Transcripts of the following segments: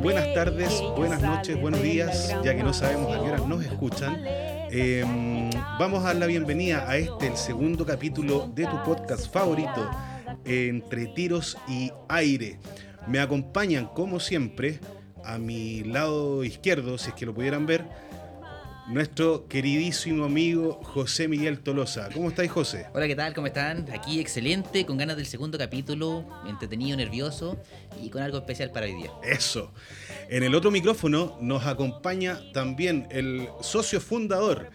Buenas tardes, buenas noches, buenos días, ya que no sabemos a qué hora nos escuchan. Em, vamos a dar la bienvenida a este, el segundo capítulo de tu podcast favorito, Entre Tiros y Aire. Me acompañan, como siempre, a mi lado izquierdo, si es que lo pudieran ver, nuestro queridísimo amigo José Miguel Tolosa. ¿Cómo estáis, José? Hola, ¿qué tal? ¿Cómo están? Aquí excelente, con ganas del segundo capítulo, entretenido, nervioso y con algo especial para hoy día. Eso. En el otro micrófono nos acompaña también el socio fundador,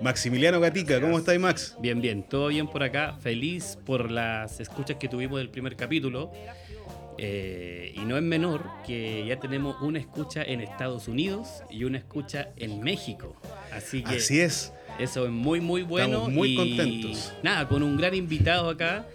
Maximiliano Gatica. ¿Cómo estáis, Max? Bien, bien, todo bien por acá. Feliz por las escuchas que tuvimos del primer capítulo. Eh, y no es menor que ya tenemos una escucha en Estados Unidos y una escucha en México. Así que Así es. eso es muy, muy bueno. Estamos muy y contentos. Nada, con un gran invitado acá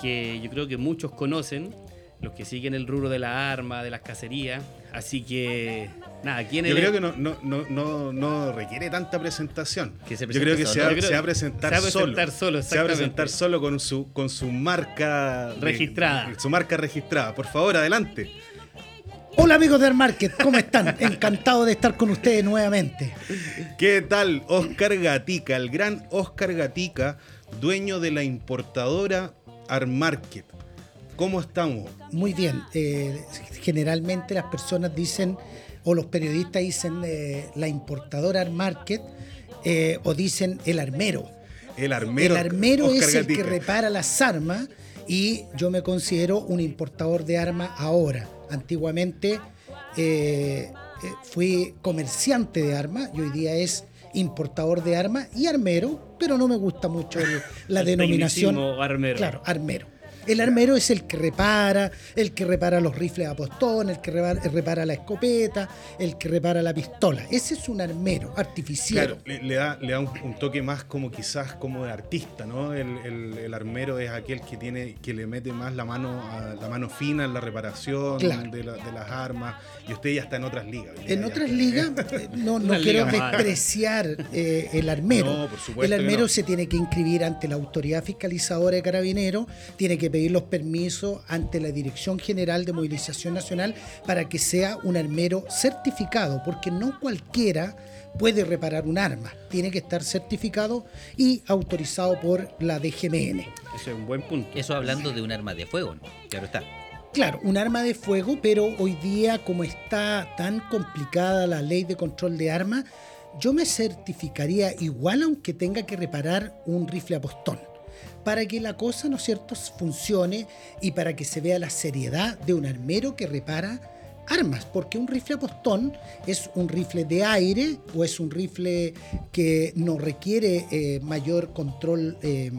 que yo creo que muchos conocen, los que siguen el rubro de la arma, de las cacerías. Así que, nada, ¿quién es Yo creo que no, no, no, no, no requiere tanta presentación. Que se Yo creo que se va, Yo creo se va a presentar se va a solo. presentar solo, Se va a presentar solo con su, con su marca de- Registrada. su marca registrada. Por favor, adelante. Hola amigos de Armarket, ¿cómo están? Encantado de estar con ustedes nuevamente. ¿Qué tal? Oscar Gatica, el gran Oscar Gatica, dueño de la importadora Armarket. ¿Cómo estamos? Muy bien. eh, generalmente las personas dicen, o los periodistas dicen eh, la importadora Armarket, eh, o dicen el armero. El armero. el armero Oscar es el que repara las armas y yo me considero un importador de armas ahora. Antiguamente fui comerciante de armas y hoy día es importador de armas y armero, pero no me gusta mucho el- la El denominación. armero. Claro, armero. El armero es el que repara, el que repara los rifles a postón, el que repara, repara la escopeta, el que repara la pistola. Ese es un armero artificial. Claro, le, le da, le da un, un toque más como quizás como de artista, ¿no? El, el- el armero es aquel que tiene, que le mete más la mano, a- la mano fina en la reparación Claro. de, la- de las armas. Y usted ya está en otras ligas. ya- En ya otras ligas, eh, no, no quiero liga despreciar eh, el armero. No, por supuesto el armero no. se tiene que inscribir ante la autoridad fiscalizadora de carabineros, tiene que pedir los permisos ante la Dirección General de Movilización Nacional para que sea un armero certificado, porque no cualquiera puede reparar un arma. Tiene que estar certificado y autorizado por la DGMN. Eso es un buen punto. Eso hablando de un arma de fuego, ¿no? Claro está. Claro, un arma de fuego, pero hoy día como está tan complicada la ley de control de armas, yo me certificaría igual aunque tenga que reparar un rifle a postón, para que la cosa, ¿no es cierto?, funcione y para que se vea la seriedad de un armero que repara armas, porque un rifle a postón es un rifle de aire o es un rifle que no requiere eh, mayor control eh,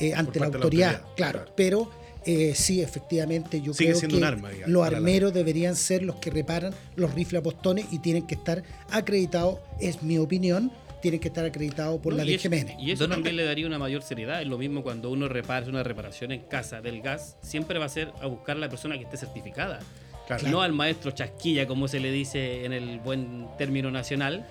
eh, ante la autoridad, claro, claro. pero eh, sí, efectivamente, yo Sigue creo que un arma, digamos, los armeros deberían ser los que reparan los rifles a postones y tienen que estar acreditados, es mi opinión, tienen que estar acreditados por No, la y eso- DGMN. Y eso Don- también le daría una mayor seriedad. Es lo mismo cuando uno repara una reparación en casa del gas, siempre va a ser a buscar a la persona que esté certificada. Claro. No al maestro chasquilla, como se le dice en el buen término nacional.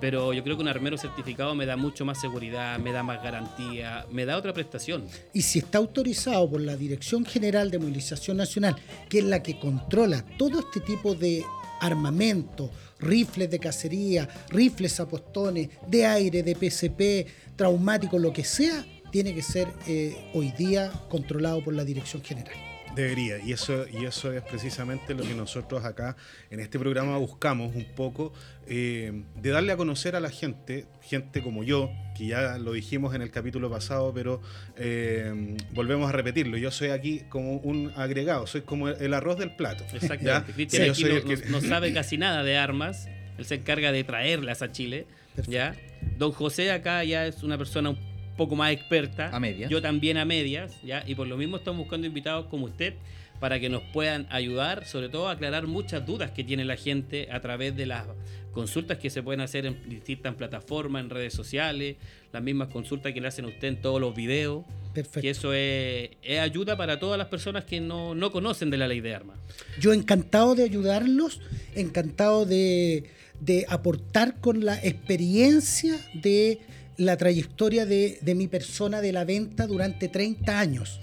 Pero yo creo que un armero certificado me da mucho más seguridad, me da más garantía, me da otra prestación. Y si está autorizado por la Dirección General de Movilización Nacional, que es la que controla todo este tipo de armamento, rifles de cacería, rifles a postones, de aire, de PCP, traumático, lo que sea, tiene que ser eh, hoy día controlado por la Dirección General. Debería, y eso, y eso es precisamente lo que nosotros acá en este programa buscamos un poco, eh, de darle a conocer a la gente, gente como yo, que ya lo dijimos en el capítulo pasado, pero eh, volvemos a repetirlo. Yo soy aquí como un agregado, soy como el, el arroz del plato. Exactamente. Cristian aquí no, que- no- no sabe casi nada de armas. Él se encarga de traerlas a Chile. ¿ya? Don José acá ya es una persona un poco más experta. A medias. Yo también a medias. ¿ya? Y por lo mismo estamos buscando invitados como usted para que nos puedan ayudar, sobre todo a aclarar muchas dudas que tiene la gente a través de las consultas que se pueden hacer en distintas plataformas, en redes sociales, las mismas consultas que le hacen a usted en todos los videos. Perfecto. Que eso es, es ayuda para todas las personas que no, no conocen de la ley de armas. Yo encantado de ayudarlos, encantado de, de aportar con la experiencia de la trayectoria de, de mi persona de la venta durante 30 años.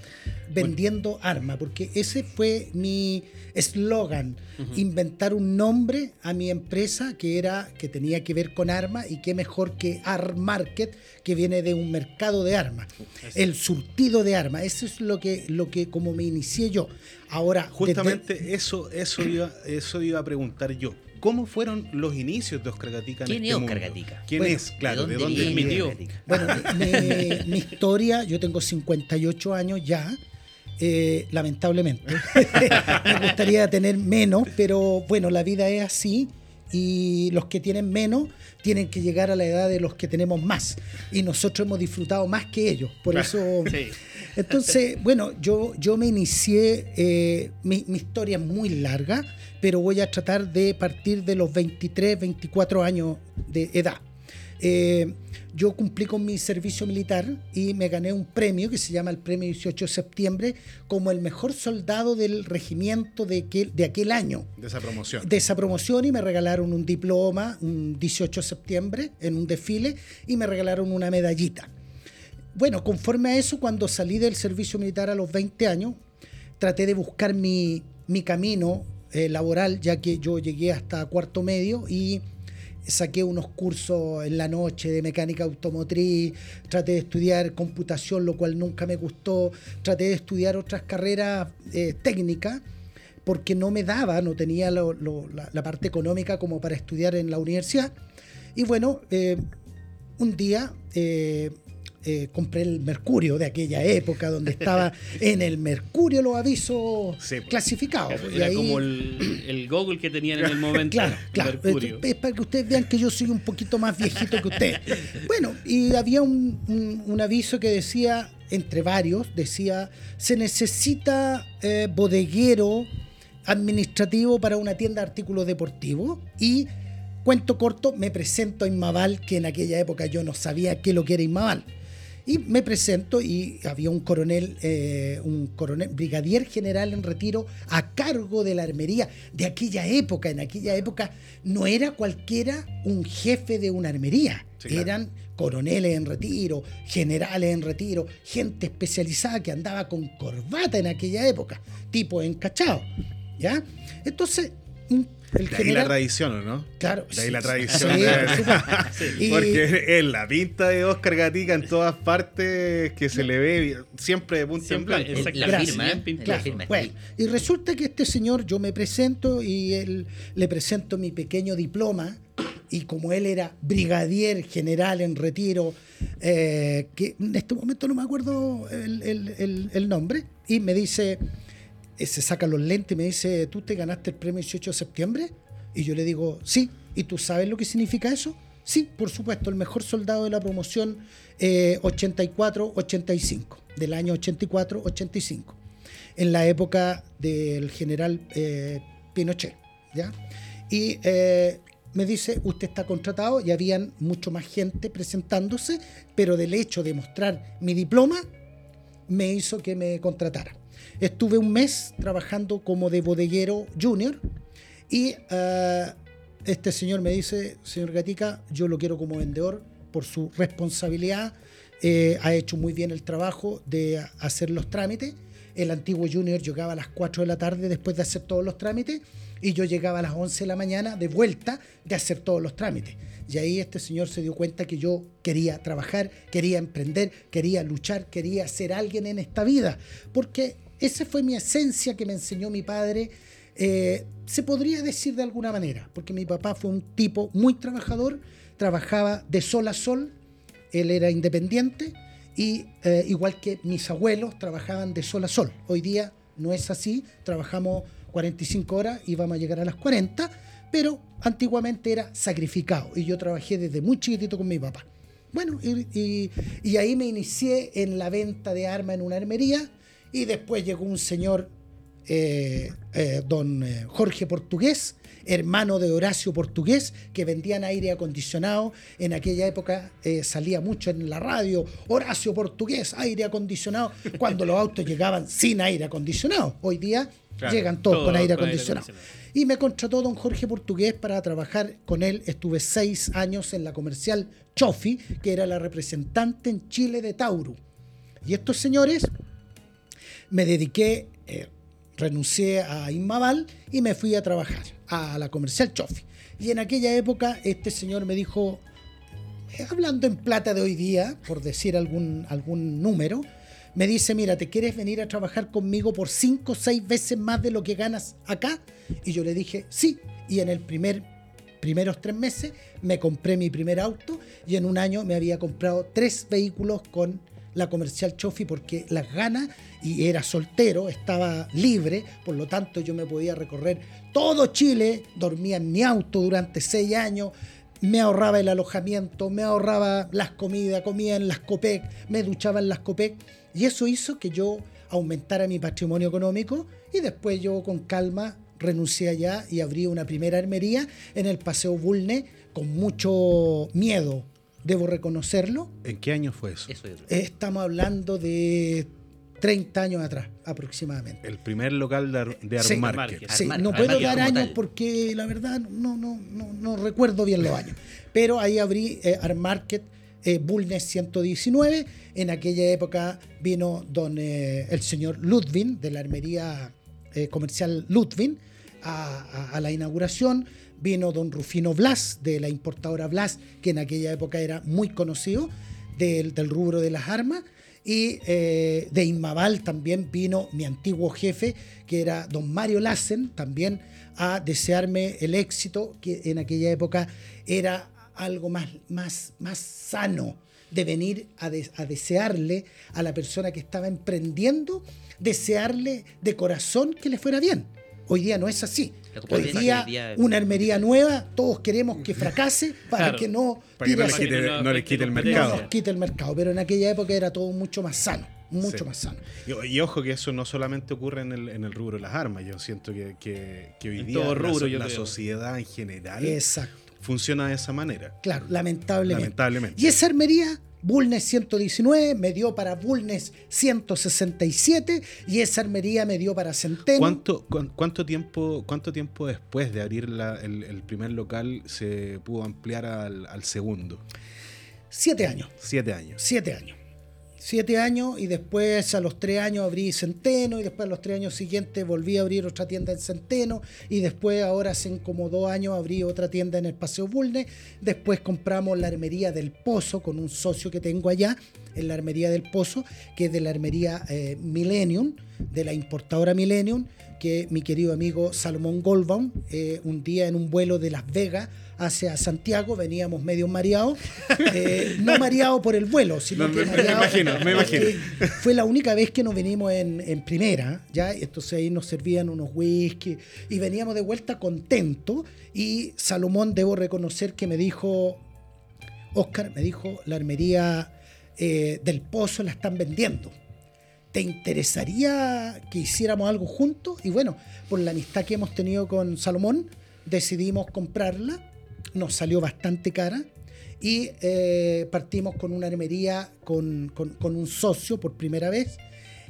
vendiendo armas, porque ese fue mi eslogan, inventar un nombre a mi empresa que era que tenía que ver con armas y qué mejor que Arm Market, que viene de un mercado de armas, el surtido de armas, eso es lo que lo que como me inicié yo. Ahora justamente eso eso iba eso iba a preguntar yo. ¿Cómo fueron los inicios de Oscar Gatica? En ¿Quién este es Oscar mundo? Gatica? ¿Quién Bueno, es? Claro, ¿de ¿de dónde, dónde viene? tío. Gatica? Bueno, mi, mi historia, yo tengo 58 años ya, eh, lamentablemente. Me gustaría tener menos, pero bueno, la vida es así y los que tienen menos tienen que llegar a la edad de los que tenemos más. Y nosotros hemos disfrutado más que ellos. Por eso... Sí. Entonces, bueno, yo, yo me inicié, eh, mi, mi historia es muy larga, pero voy a tratar de partir de los 23, 24 años de edad. Eh, yo cumplí con mi servicio militar y me gané un premio que se llama el Premio 18 de Septiembre como el mejor soldado del regimiento de aquel, de aquel año De esa promoción. de esa promoción y me regalaron un diploma un 18 de septiembre en un desfile y me regalaron una medallita. Bueno, conforme a eso, cuando salí del servicio militar a los 20 años, traté de buscar mi, mi camino eh, laboral, ya que yo llegué hasta cuarto medio y saqué unos cursos en la noche de mecánica automotriz, traté de estudiar computación, lo cual nunca me gustó, traté de estudiar otras carreras eh, técnicas porque no me daba, no tenía la parte económica como para estudiar en la universidad. Y bueno, eh, un día eh, eh, compré el Mercurio de aquella época, donde estaba en el Mercurio los avisos Sí, pues. clasificados. Era ahí- como el, el Google que tenían en el momento. Claro, claro. Mercurio. Es para que ustedes vean que yo soy un poquito más viejito que ustedes. Bueno, y había un, un- un aviso que decía, entre varios, decía, se necesita eh, bodeguero administrativo para una tienda de artículos deportivos y... Cuento corto, me presento a Inmaval, que en aquella época yo no sabía qué lo que era Inmaval. Y me presento y había un coronel, eh, un coronel, brigadier general en retiro a cargo de la armería de aquella época. En aquella época no era cualquiera un jefe de una armería. Sí, claro. Eran coroneles en retiro, generales en retiro, gente especializada que andaba con corbata en aquella época, tipo encachado. ¿Ya? Entonces, un- el De ahí la tradición, ¿o ¿no? Claro. De ahí sí, la tradición. sí, Porque es la pinta de Oscar Gatica en todas partes que se le ve siempre de punta en Siempre, blanco. exacto. La Gracias. firma, ¿eh? La firma bueno, y resulta que este señor, yo me presento y él le presento mi pequeño diploma y como él era brigadier general en retiro, eh, que en este momento no me acuerdo el, el- el- el nombre, y me dice, se saca los lentes y me dice, ¿tú te ganaste el premio 18 de septiembre? Y yo le digo, sí, ¿y tú sabes lo que significa eso? Sí, por supuesto, el mejor soldado de la promoción eh, 84-85, del año 84-85 en la época del general eh, Pinochet. ¿ya? Y eh, me dice, usted está contratado, y habían mucho más gente presentándose, pero del hecho de mostrar mi diploma me hizo que me contratara. Estuve un mes trabajando como de bodeguero junior y eh, este señor me dice, señor Gatica, yo lo quiero como vendedor por su responsabilidad, eh, ha hecho muy bien el trabajo de hacer los trámites. El antiguo junior llegaba a las 4 de la tarde después de hacer todos los trámites y yo llegaba a las 11 de la mañana de vuelta de hacer todos los trámites. Y ahí este señor se dio cuenta que yo quería trabajar, quería emprender, quería luchar, quería ser alguien en esta vida. Porque esa fue mi esencia que me enseñó mi padre. eh, se podría decir de alguna manera, porque mi papá fue un tipo muy trabajador, trabajaba de sol a sol, él era independiente y eh, igual que mis abuelos trabajaban de sol a sol. Hoy día no es así, trabajamos 45 horas y vamos a llegar a las 40, pero antiguamente era sacrificado y yo trabajé desde muy chiquitito con mi papá. Bueno, y, y- y ahí me inicié en la venta de armas en una armería y después llegó un señor, eh, eh, don eh, Jorge Portugués, hermano de Horacio Portugués, que vendían aire acondicionado. En aquella época eh, salía mucho en la radio, Horacio Portugués, aire acondicionado, cuando los autos llegaban sin aire acondicionado. Hoy día Claro, llegan todos todo con aire con aire acondicionado. acondicionado. Y me contrató don Jorge Portugués para trabajar con él. Estuve seis años en la comercial Chofi, que era la representante en Chile de Tauro. Y estos señores me dediqué, eh, renuncié a Inmaval y me fui a trabajar a la comercial Chofi. Y en aquella época este señor me dijo, eh, hablando en plata de hoy día, por decir algún, algún número, me dice, mira, ¿te quieres venir a trabajar conmigo por cinco o seis veces más de lo que ganas acá? Y yo le dije, sí. Y en el primer primeros tres meses me compré mi primer auto y en un año me había comprado tres vehículos con la comercial Chofi porque las ganas y era soltero, estaba libre, por lo tanto yo me podía recorrer todo Chile, dormía en mi auto durante seis años, me ahorraba el alojamiento, me ahorraba las comidas, comía en las COPEC, me duchaba en las COPEC y eso hizo que yo aumentara mi patrimonio económico y después yo con calma renuncié allá y abrí una primera armería en el Paseo Bulne con mucho miedo, debo reconocerlo. ¿En qué año fue eso? Eso es. Estamos hablando de 30 años atrás aproximadamente. El primer local de, Ar- de Sí. Armarket. No puedo Armarket dar años tal. porque la verdad no, no, no, no recuerdo bien los años. Pero ahí abrí eh, Armarket eh, Bulnes 119. En aquella época vino don eh, el señor Ludwin de la armería eh, comercial Ludwin a, a- a la inauguración. Vino don Rufino Blas de la importadora Blas, que en aquella época era muy conocido del, del rubro de las armas. Y eh, de Inmaval también vino mi antiguo jefe, que era don Mario Lassen, también a desearme el éxito, que en aquella época era algo más, más, más sano de venir a, de- a desearle a la persona que estaba emprendiendo, desearle de corazón que le fuera bien. Hoy día no es así. Hoy día, hoy día- una armería nueva, todos queremos que fracase para Claro. que no Para que tire no le hacia- quite, no- no le no quite el no- no mercado. nos quite el mercado. Pero en aquella época era todo mucho más sano, mucho Sí. más sano. Y, y ojo que eso no solamente ocurre en el, en el rubro de las armas. Yo siento que, que- que hoy En día todo la rubro, la, sociedad en general Exacto. funciona de esa manera. Claro, lamentablemente. Lamentablemente. Y esa armería, Bulnes 119, me dio para Bulnes 167 y esa armería me dio para Centeno. ¿Cuánto, cuán- cuánto, tiempo, ¿Cuánto tiempo después de abrir la- el, el primer local se pudo ampliar al, al segundo? Siete años. Siete años. Siete años. Siete años y después a los tres años abrí Centeno y después a los tres años siguientes volví a abrir otra tienda en Centeno y después ahora hace como dos años abrí otra tienda en el Paseo Bulne. Después compramos la armería del Pozo con un socio que tengo allá en la armería del Pozo, que es de la armería eh, Millennium, de la importadora Millennium, que mi querido amigo Salomón Goldbaum, eh, un día en un vuelo de Las Vegas hacia Santiago, veníamos medio mareados, eh, no mareados por el vuelo, sino No, que me- me mareados imagino, me imagino. Fue la única vez que nos venimos en, en primera, ¿ya? Entonces ahí nos servían unos whisky y veníamos de vuelta contentos y Salomón, debo reconocer que me dijo, Oscar, me dijo, la armería eh, del Pozo la están vendiendo. ¿Te interesaría que hiciéramos algo juntos? Y bueno, por la amistad que hemos tenido con Salomón, decidimos comprarla. Nos salió bastante cara. Y eh, partimos con una armería con, con- con un socio por primera vez,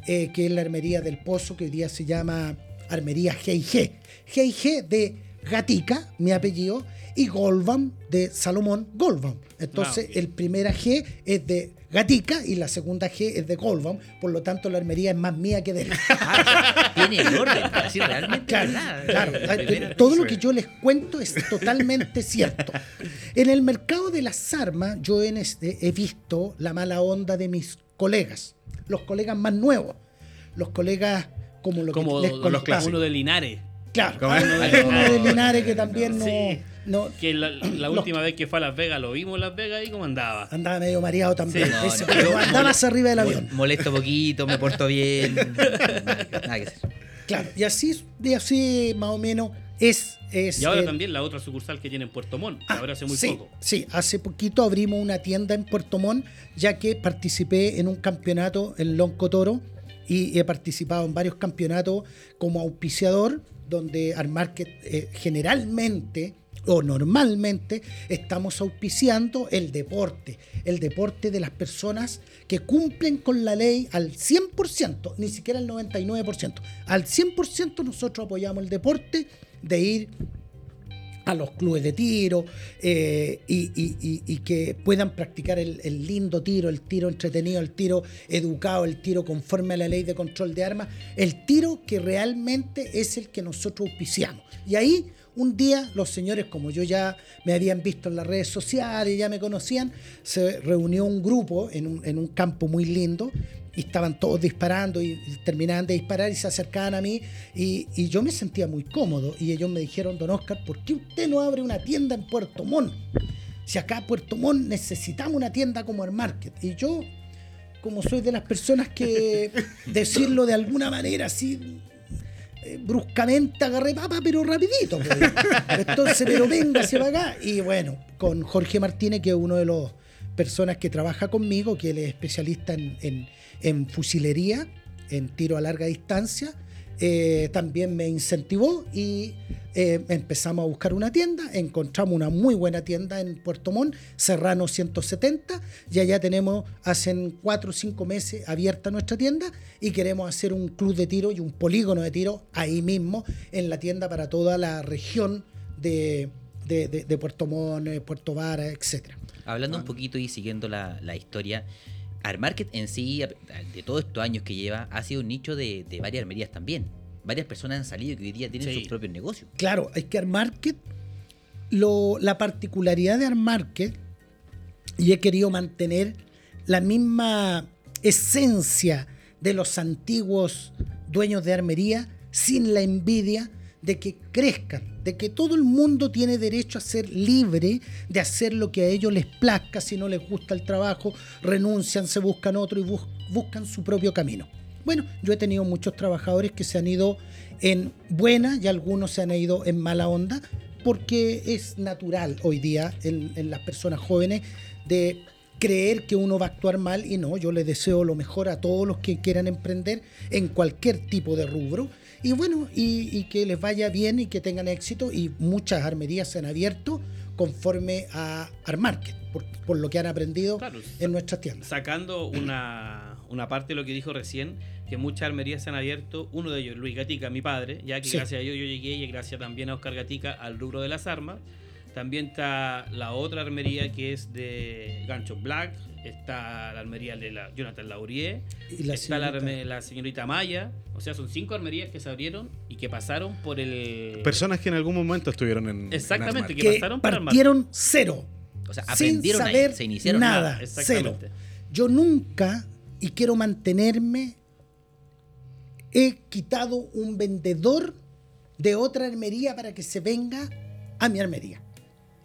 eh, que es la armería del Pozo, que hoy día se llama Armería G&G. G&G de Gatica, mi apellido, y Golbam de Salomón Golbam. Entonces, el primera G es de Gatica y la segunda G es de Golbam. Por lo tanto, la armería es más mía que de él. Ah, tiene el orden. Así realmente. Claro, ¿verdad? claro. La primera- Todo lo que yo les cuento es totalmente cierto. En el mercado de las armas, yo en este- he visto la mala onda de mis colegas, los colegas más nuevos, los colegas como lo Como que les los uno de Linares. Claro, Como- Como- uno de Linares que también no, Sí. No- Que la, última vez que fue a Las Vegas lo vimos en Las Vegas y cómo andaba. andaba medio mareado también. Sí. No, Ese, no, pero andaba hacia arriba del avión. Molesto poquito, me porto bien. Nada que, hacer. Claro, y así, y así más o menos es. es Y ahora el- también la otra sucursal que tiene en Puerto Montt, Ah, ahora hace muy sí, poco. Sí, hace poquito abrimos una tienda en Puerto Montt, ya que participé en un campeonato en Lonco Toro y he participado en varios campeonatos como auspiciador, donde Armarket eh, generalmente o normalmente estamos auspiciando el deporte, el deporte de las personas que cumplen con la ley al 100%, ni siquiera al 99%. Al 100% nosotros apoyamos el deporte de ir a los clubes de tiro eh, y, que puedan practicar el lindo tiro, el tiro entretenido, el tiro educado, el tiro conforme a la ley de control de armas, el tiro que realmente es el que nosotros auspiciamos. Y ahí un día los señores, como yo ya me habían visto en las redes sociales, ya me conocían, se reunió un grupo en un, en un campo muy lindo y estaban todos disparando y terminaban de disparar y se acercaban a mí y, y yo me sentía muy cómodo y ellos me dijeron, don Oscar, ¿por qué usted no abre una tienda en Puerto Montt? Si acá en Puerto Montt necesitamos una tienda como el Market. Y yo, como soy de las personas que decirlo de alguna manera así eh, bruscamente agarré papa, pero rapidito. pues. Entonces, pero venga, va acá. Y bueno, con Jorge Martínez, que es uno de los personas que trabaja conmigo, que él es especialista en, en- en fusilería, en tiro a larga distancia, eh, también me incentivó y eh, empezamos a buscar una tienda, encontramos una muy buena tienda en Puerto Montt, Serrano 170, y allá tenemos, hace cuatro o cinco meses abierta nuestra tienda y queremos hacer un club de tiro y un polígono de tiro ahí mismo en la tienda para toda la región de, de- de- de Puerto Montt, Puerto Vara, etcétera. Hablando un poquito y siguiendo la, la historia, Armarket en sí, de todos estos años que lleva, ha sido un nicho de, de varias armerías también. Varias personas han salido que hoy día tienen Sí. sus propios negocios. Claro, hay que Armarket, lo, la particularidad de Armarket, y he querido mantener la misma esencia de los antiguos dueños de armería, sin la envidia de que crezcan, de que todo el mundo tiene derecho a ser libre de hacer lo que a ellos les plazca, si no les gusta el trabajo, renuncian, se buscan otro y bus- buscan su propio camino. Bueno, yo he tenido muchos trabajadores que se han ido en buena y algunos se han ido en mala onda, porque es natural hoy día en, en las personas jóvenes de creer que uno va a actuar mal y no, yo les deseo lo mejor a todos los que quieran emprender en cualquier tipo de rubro y bueno, y, y que les vaya bien y que tengan éxito y muchas armerías se han abierto conforme a Armarket, por, por lo que han aprendido Claro, en nuestras tiendas. Sacando una, una parte de lo que dijo recién, que muchas armerías se han abierto, uno de ellos, Luis Gatica, mi padre, ya que Sí. gracias a ellos yo llegué y gracias también a Oscar Gatica al rubro de las armas. También está la otra armería que es de Gancho Black, está la armería de la Jonathan Laurier, Y la está la, señorita- arme- la señorita Maya, o sea, son cinco armerías que se abrieron y que pasaron por el... Personas que en algún momento estuvieron en. en Exactamente, Armarket. que que pasaron por partieron cero. O sea, sin aprendieron ahí, saber se iniciaron nada, nada, cero. exactamente. Yo nunca, y quiero mantenerme, he quitado un vendedor de otra armería para que se venga a mi armería.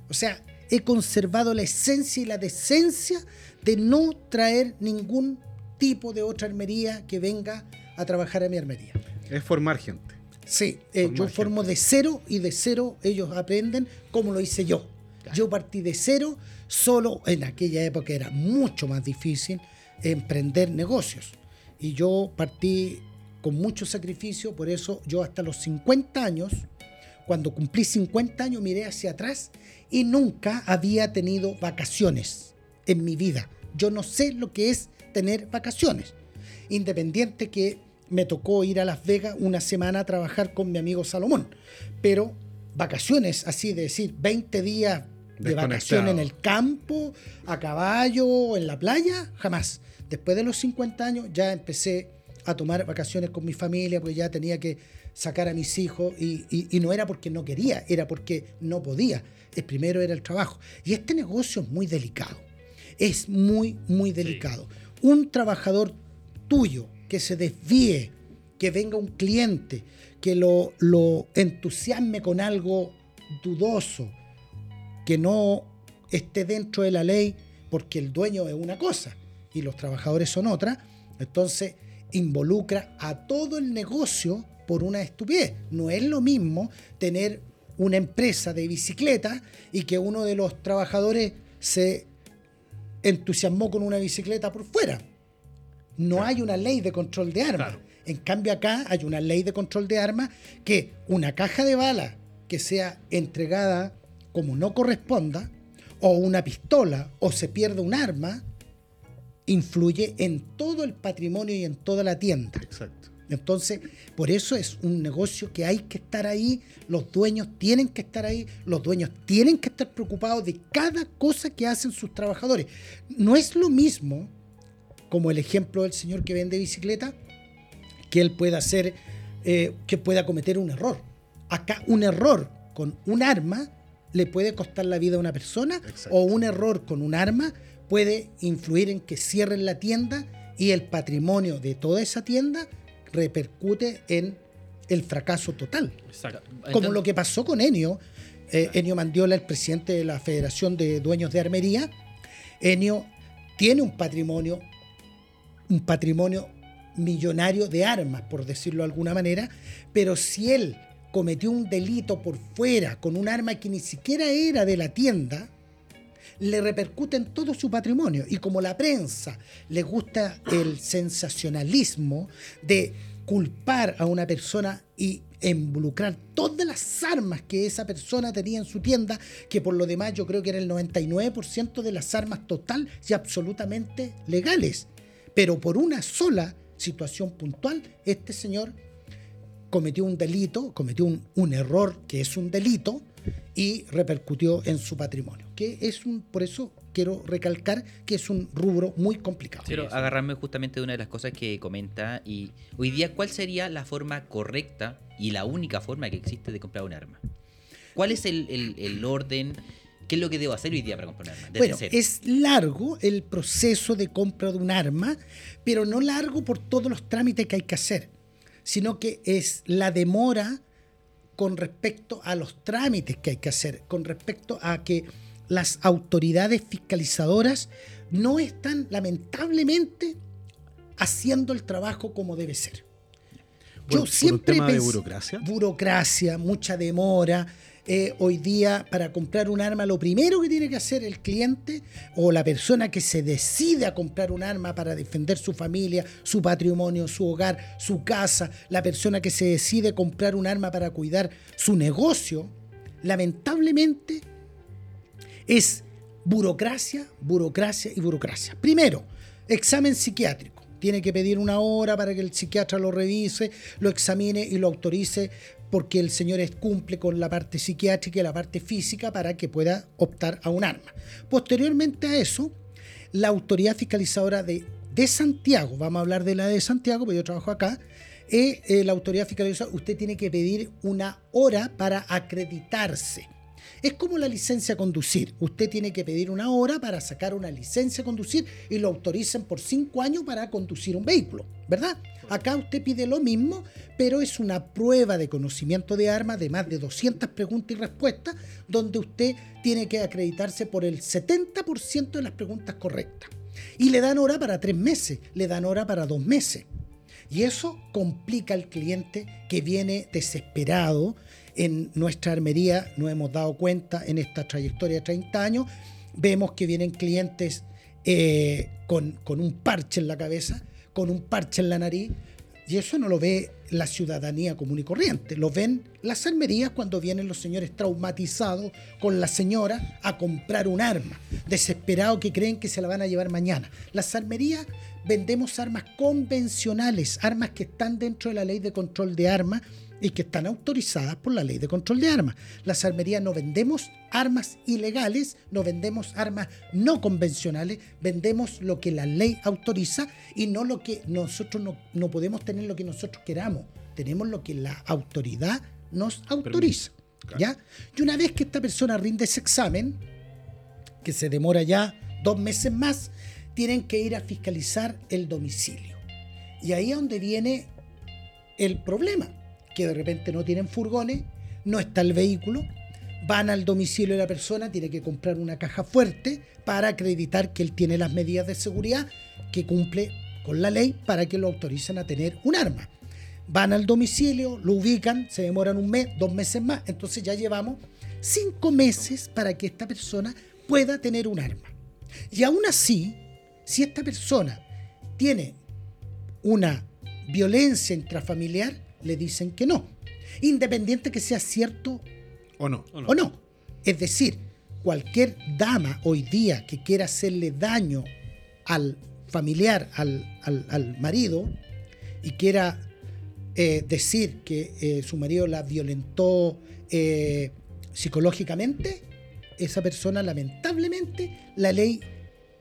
O sea, he conservado la esencia y la decencia de no traer ningún tipo de otra armería que venga a trabajar a mi armería. Es formar gente. Sí, eh, Formar yo formo de cero y de cero ellos aprenden como lo hice yo. Yo partí de cero, solo en aquella época era mucho más difícil emprender negocios. Y yo partí con mucho sacrificio, por eso yo hasta los 50 años, cuando cumplí 50 años, miré hacia atrás y nunca había tenido vacaciones en mi vida. Yo no sé lo que es tener vacaciones. Independiente que me tocó ir a Las Vegas una semana a trabajar con mi amigo Salomón. Pero vacaciones, así de decir, 20 días de vacaciones en el campo, a caballo, en la playa, jamás. Después de los 50 años ya empecé a tomar vacaciones con mi familia, porque ya tenía que sacar a mis hijos y, y- y no era porque no quería, era porque no podía. El primero era el trabajo. Y este negocio es muy delicado. Es muy, muy delicado. Un trabajador tuyo que se desvíe, que venga un cliente, que lo, lo entusiasme con algo dudoso, que no esté dentro de la ley porque el dueño es una cosa y los trabajadores son otra, entonces involucra a todo el negocio por una estupidez. No es lo mismo tener una empresa de bicicleta y que uno de los trabajadores se entusiasmó con una bicicleta por fuera. No hay una ley de control de armas. Claro. En cambio acá hay una ley de control de armas que una caja de balas que sea entregada como no corresponda, o una pistola, o se pierde un arma, influye en todo el patrimonio y en toda la tienda. Exacto. Entonces, por eso es un negocio que hay que estar ahí, los dueños tienen que estar ahí, los dueños tienen que estar preocupados de cada cosa que hacen sus trabajadores. No es lo mismo, como el ejemplo del señor que vende bicicleta, que él pueda hacer, eh, que pueda cometer un error. Acá un error con un arma le puede costar la vida a una persona Exacto. o un error con un arma puede influir en que cierren la tienda y el patrimonio de toda esa tienda repercute en el fracaso total. Exacto. Como lo que pasó con Enio. Eh, Enio Mandiola, el presidente de la Federación de Dueños de Armería. Enio tiene un patrimonio, un patrimonio millonario de armas, por decirlo de alguna manera, pero si él cometió un delito por fuera con un arma que ni siquiera era de la tienda, le repercute en todo su patrimonio. Y como la prensa le gusta el sensacionalismo de culpar a una persona y involucrar todas las armas que esa persona tenía en su tienda, que por lo demás yo creo que era el 99% de las armas total y absolutamente legales. Pero por una sola situación puntual, este señor cometió un delito, cometió un, un error que es un delito y repercutió en su patrimonio. Que es un, por eso quiero recalcar que es un rubro muy complicado. Quiero agarrarme justamente de una de las cosas que comenta y hoy día, ¿cuál sería la forma correcta y la única forma que existe de comprar un arma? ¿Cuál es el, el- el orden? ¿Qué es lo que debo hacer hoy día para comprar un arma? Desde Bueno, cero. es largo el proceso de compra de un arma, pero no largo por todos los trámites que hay que hacer, sino que es la demora con respecto a los trámites que hay que hacer, con respecto a que las autoridades fiscalizadoras no están lamentablemente haciendo el trabajo como debe ser. Por- por un tema de burocracia. Burocracia, mucha demora. Eh, hoy día, para comprar un arma, lo primero que tiene que hacer el cliente o la persona que se decide a comprar un arma para defender su familia, su patrimonio, su hogar, su casa, la persona que se decide comprar un arma para cuidar su negocio, lamentablemente es burocracia, burocracia y burocracia. Primero, examen psiquiátrico. Tiene que pedir una hora para que el psiquiatra lo revise, lo examine y lo autorice porque el señor cumple con la parte psiquiátrica y la parte física para que pueda optar a un arma. Posteriormente a eso, la autoridad fiscalizadora de, de Santiago, vamos a hablar de la de Santiago, porque yo trabajo acá, eh, eh, la autoridad fiscalizadora, usted tiene que pedir una hora para acreditarse. Es como la licencia a conducir. Usted tiene que pedir una hora para sacar una licencia a conducir y lo autoricen por cinco años para conducir un vehículo, ¿verdad? Acá usted pide lo mismo, pero es una prueba de conocimiento de armas de más de 200 preguntas y respuestas, donde usted tiene que acreditarse por el 70% de las preguntas correctas. Y le dan hora para tres meses, le dan hora para dos meses. Y eso complica al cliente que viene desesperado. En nuestra armería nos hemos dado cuenta en esta trayectoria de 30 años, vemos que vienen clientes eh, con, con un parche en la cabeza, con un parche en la nariz, y eso no lo ve la ciudadanía común y corriente, lo ven las armerías cuando vienen los señores traumatizados con la señora a comprar un arma, desesperados que creen que se la van a llevar mañana. Las armerías vendemos armas convencionales, armas que están dentro de la ley de control de armas y que están autorizadas por la ley de control de armas. Las armerías no vendemos armas ilegales, no vendemos armas no convencionales, vendemos lo que la ley autoriza y no lo que nosotros no, no podemos tener lo que nosotros queramos, tenemos lo que la autoridad nos autoriza. ¿ya? Y una vez que esta persona rinde ese examen, que se demora ya dos meses más, tienen que ir a fiscalizar el domicilio. Y ahí es donde viene el problema, que de repente no tienen furgones, no está el vehículo, van al domicilio de la persona, tiene que comprar una caja fuerte para acreditar que él tiene las medidas de seguridad que cumple con la ley para que lo autoricen a tener un arma. Van al domicilio, lo ubican, se demoran un mes, dos meses más, entonces ya llevamos cinco meses para que esta persona pueda tener un arma. Y aún así, si esta persona tiene una violencia intrafamiliar, le dicen que no, independiente que sea cierto ¿O no? ¿O no? o no. Es decir, cualquier dama hoy día que quiera hacerle daño al familiar, al, al- al marido, y quiera eh, decir que eh, su marido la violentó eh, psicológicamente, esa persona lamentablemente la ley,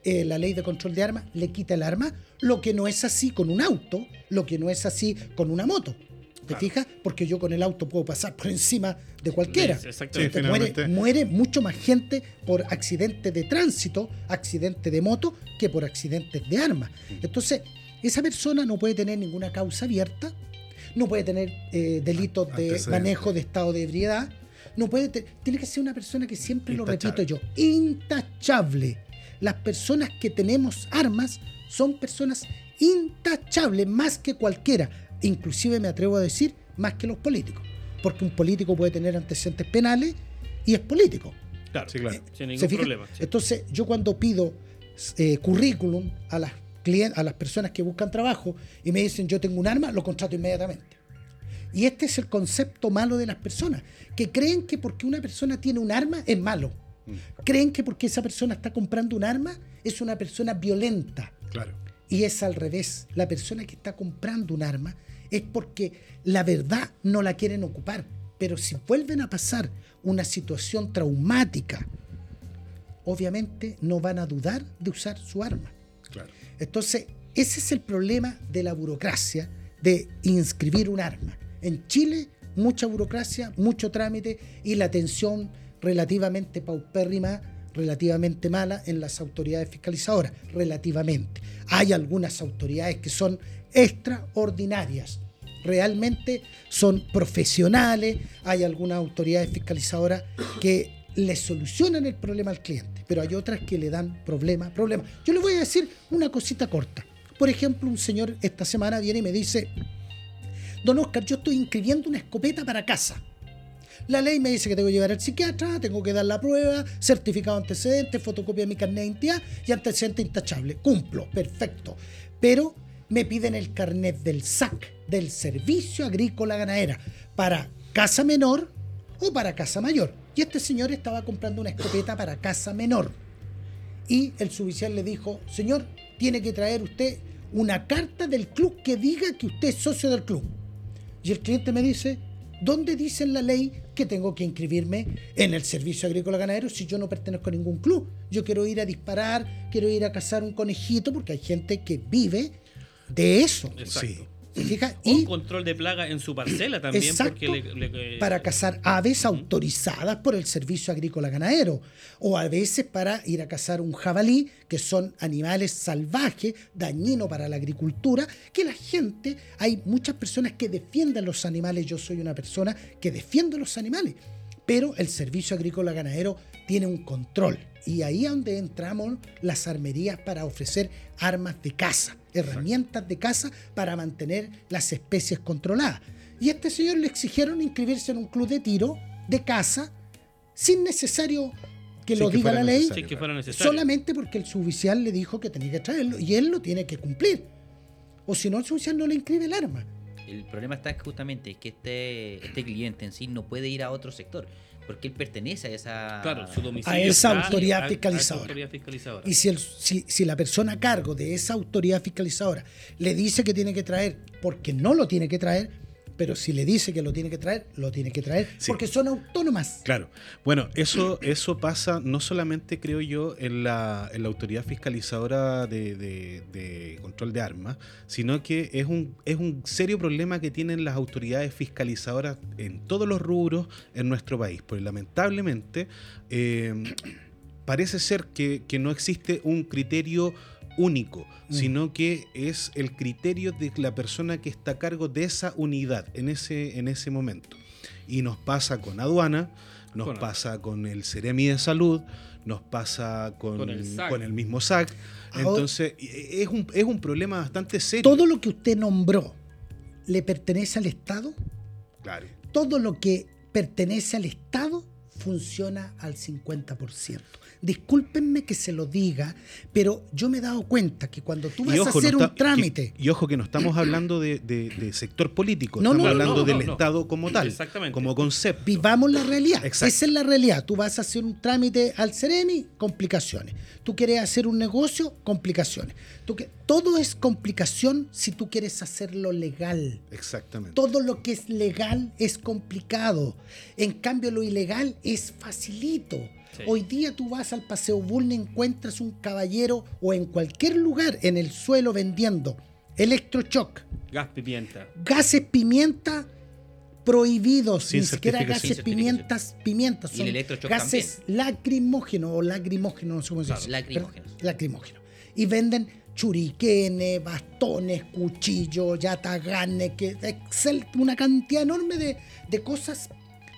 eh, la ley de control de armas le quita el arma, lo que no es así con un auto, lo que no es así con una moto. ¿Te Claro. fijas? Porque yo con el auto puedo pasar por encima de cualquiera. Sí, exactamente. Muere, mucho más gente por accidente de tránsito, accidente de moto, que por accidentes de armas. Entonces, esa persona no puede tener ninguna causa abierta, no puede tener eh, delitos de Antecedentes. manejo de estado de ebriedad, no puede te- tiene que ser una persona que siempre lo repito yo, intachable. Las personas que tenemos armas son personas intachables más que cualquiera, inclusive me atrevo a decir más que los políticos, porque un político puede tener antecedentes penales y es político. Claro, Sí, claro. sin ¿Se ningún problema. sí. Entonces, yo cuando pido eh, currículum a las, a las personas que buscan trabajo y me dicen yo tengo un arma, lo contrato inmediatamente. Y este es el concepto malo de las personas, que creen que porque una persona tiene un arma es malo. Creen que porque esa persona está comprando un arma es una persona violenta. Claro. Y es al revés. La persona que está comprando un arma es porque la verdad no la quieren ocupar. Pero si vuelven a pasar una situación traumática, obviamente no van a dudar de usar su arma. Claro. Entonces, ese es el problema de la burocracia de inscribir un arma. En Chile, mucha burocracia, mucho trámite y la atención relativamente paupérrima, relativamente mala en las autoridades fiscalizadoras, relativamente. Hay algunas autoridades que son extraordinarias, realmente son profesionales, hay algunas autoridades fiscalizadoras que le solucionan el problema al cliente, pero hay otras que le dan problema, problema. Yo le voy a decir una cosita corta. Por ejemplo, un señor esta semana viene y me dice, don Oscar, yo estoy inscribiendo una escopeta para casa. La ley me dice que tengo que llevar al psiquiatra, tengo que dar la prueba, certificado de antecedentes, fotocopia de mi carnet de identidad y antecedente intachable. Cumplo, perfecto. Pero me piden el carnet del SAC, del Servicio Agrícola Ganadera, para casa menor o para casa mayor. Y este señor estaba comprando una escopeta para casa menor. Y el suboficial le dijo, señor, tiene que traer usted una carta del club que diga que usted es socio del club. Y el cliente me dice, ¿dónde dice en la ley que tengo que inscribirme en el servicio agrícola ganadero si yo no pertenezco a ningún club? Yo quiero ir a disparar, quiero ir a cazar un conejito, porque hay gente que vive de eso. Exacto. Sí. Un Y control de plaga en su parcela también, Exacto, porque le, le- para cazar aves autorizadas por el servicio agrícola ganadero o a veces para ir a cazar un jabalí que son animales salvajes dañinos para la agricultura que la gente hay muchas personas que defienden los animales yo soy una persona que defiende los animales pero el servicio agrícola ganadero tiene un control y ahí es donde entramos las armerías para ofrecer armas de caza, herramientas de caza para mantener las especies controladas. Y a este señor le exigieron inscribirse en un club de tiro de caza sin necesario que Sin lo que diga la ley, necesario. Sí, que fuera necesario. solamente porque el suboficial le dijo que tenía que traerlo y él lo tiene que cumplir. O si no, el suboficial no le inscribe el arma. El problema está justamente que este, este cliente en sí no puede ir a otro sector, porque él pertenece a esa... Claro, su domicilio. A esa está- autoridad a- a esa fiscalizadora. autoridad fiscalizadora. Y si, el- si, si la persona a cargo de esa autoridad fiscalizadora le dice que tiene que traer, porque no lo tiene que traer, pero si le dice que lo tiene que traer, lo tiene que traer, Sí. porque son autónomas. Claro. Bueno, eso, eso pasa no solamente, creo yo, en la, en la autoridad fiscalizadora de, de- de control de armas, sino que es un, es un serio problema que tienen las autoridades fiscalizadoras en todos los rubros en nuestro país. Porque lamentablemente eh, parece ser que, que no existe un criterio único, Mm. sino que es el criterio de la persona que está a cargo de esa unidad en ese, en ese momento. Y nos pasa con aduana, nos pasa con el Ceremi de Salud, nos pasa con, Con el SAC. con el mismo SAC. Ahora- Entonces, es un, es un problema bastante serio. Todo lo que usted nombró le pertenece al Estado. Claro. Todo lo que pertenece al Estado funciona al 50%. Discúlpenme que se lo diga, pero yo me he dado cuenta que cuando tú vas a hacer no un trámite, que- y ojo que no estamos hablando de, de- de sector político, No, estamos no, hablando no, del. Estado como tal, Exactamente. como concepto. vivamos la realidad. Exacto. Esa es la realidad. Tú vas a hacer un trámite al Ceremi, complicaciones. Tú quieres hacer un negocio, complicaciones. Tú que- todo es complicación si tú quieres hacerlo legal. Exactamente. Todo lo que es legal es complicado. En cambio, lo ilegal es facilito. Sí. Hoy día tú vas al Paseo Bulne, encuentras un caballero o en cualquier lugar en el suelo vendiendo electrochoc, Gas pimienta. gases pimienta prohibidos, Sin ni siquiera gases Sin pimientas, pimientas, Y el son electrochoc gases lacrimógenos o lagrimógenos, no sé cómo se Claro, dice. lacrimógenos. Pero- lacrimógenos. Y venden churiquenes, bastones, cuchillos, yataganes, que excel, una cantidad enorme de, de cosas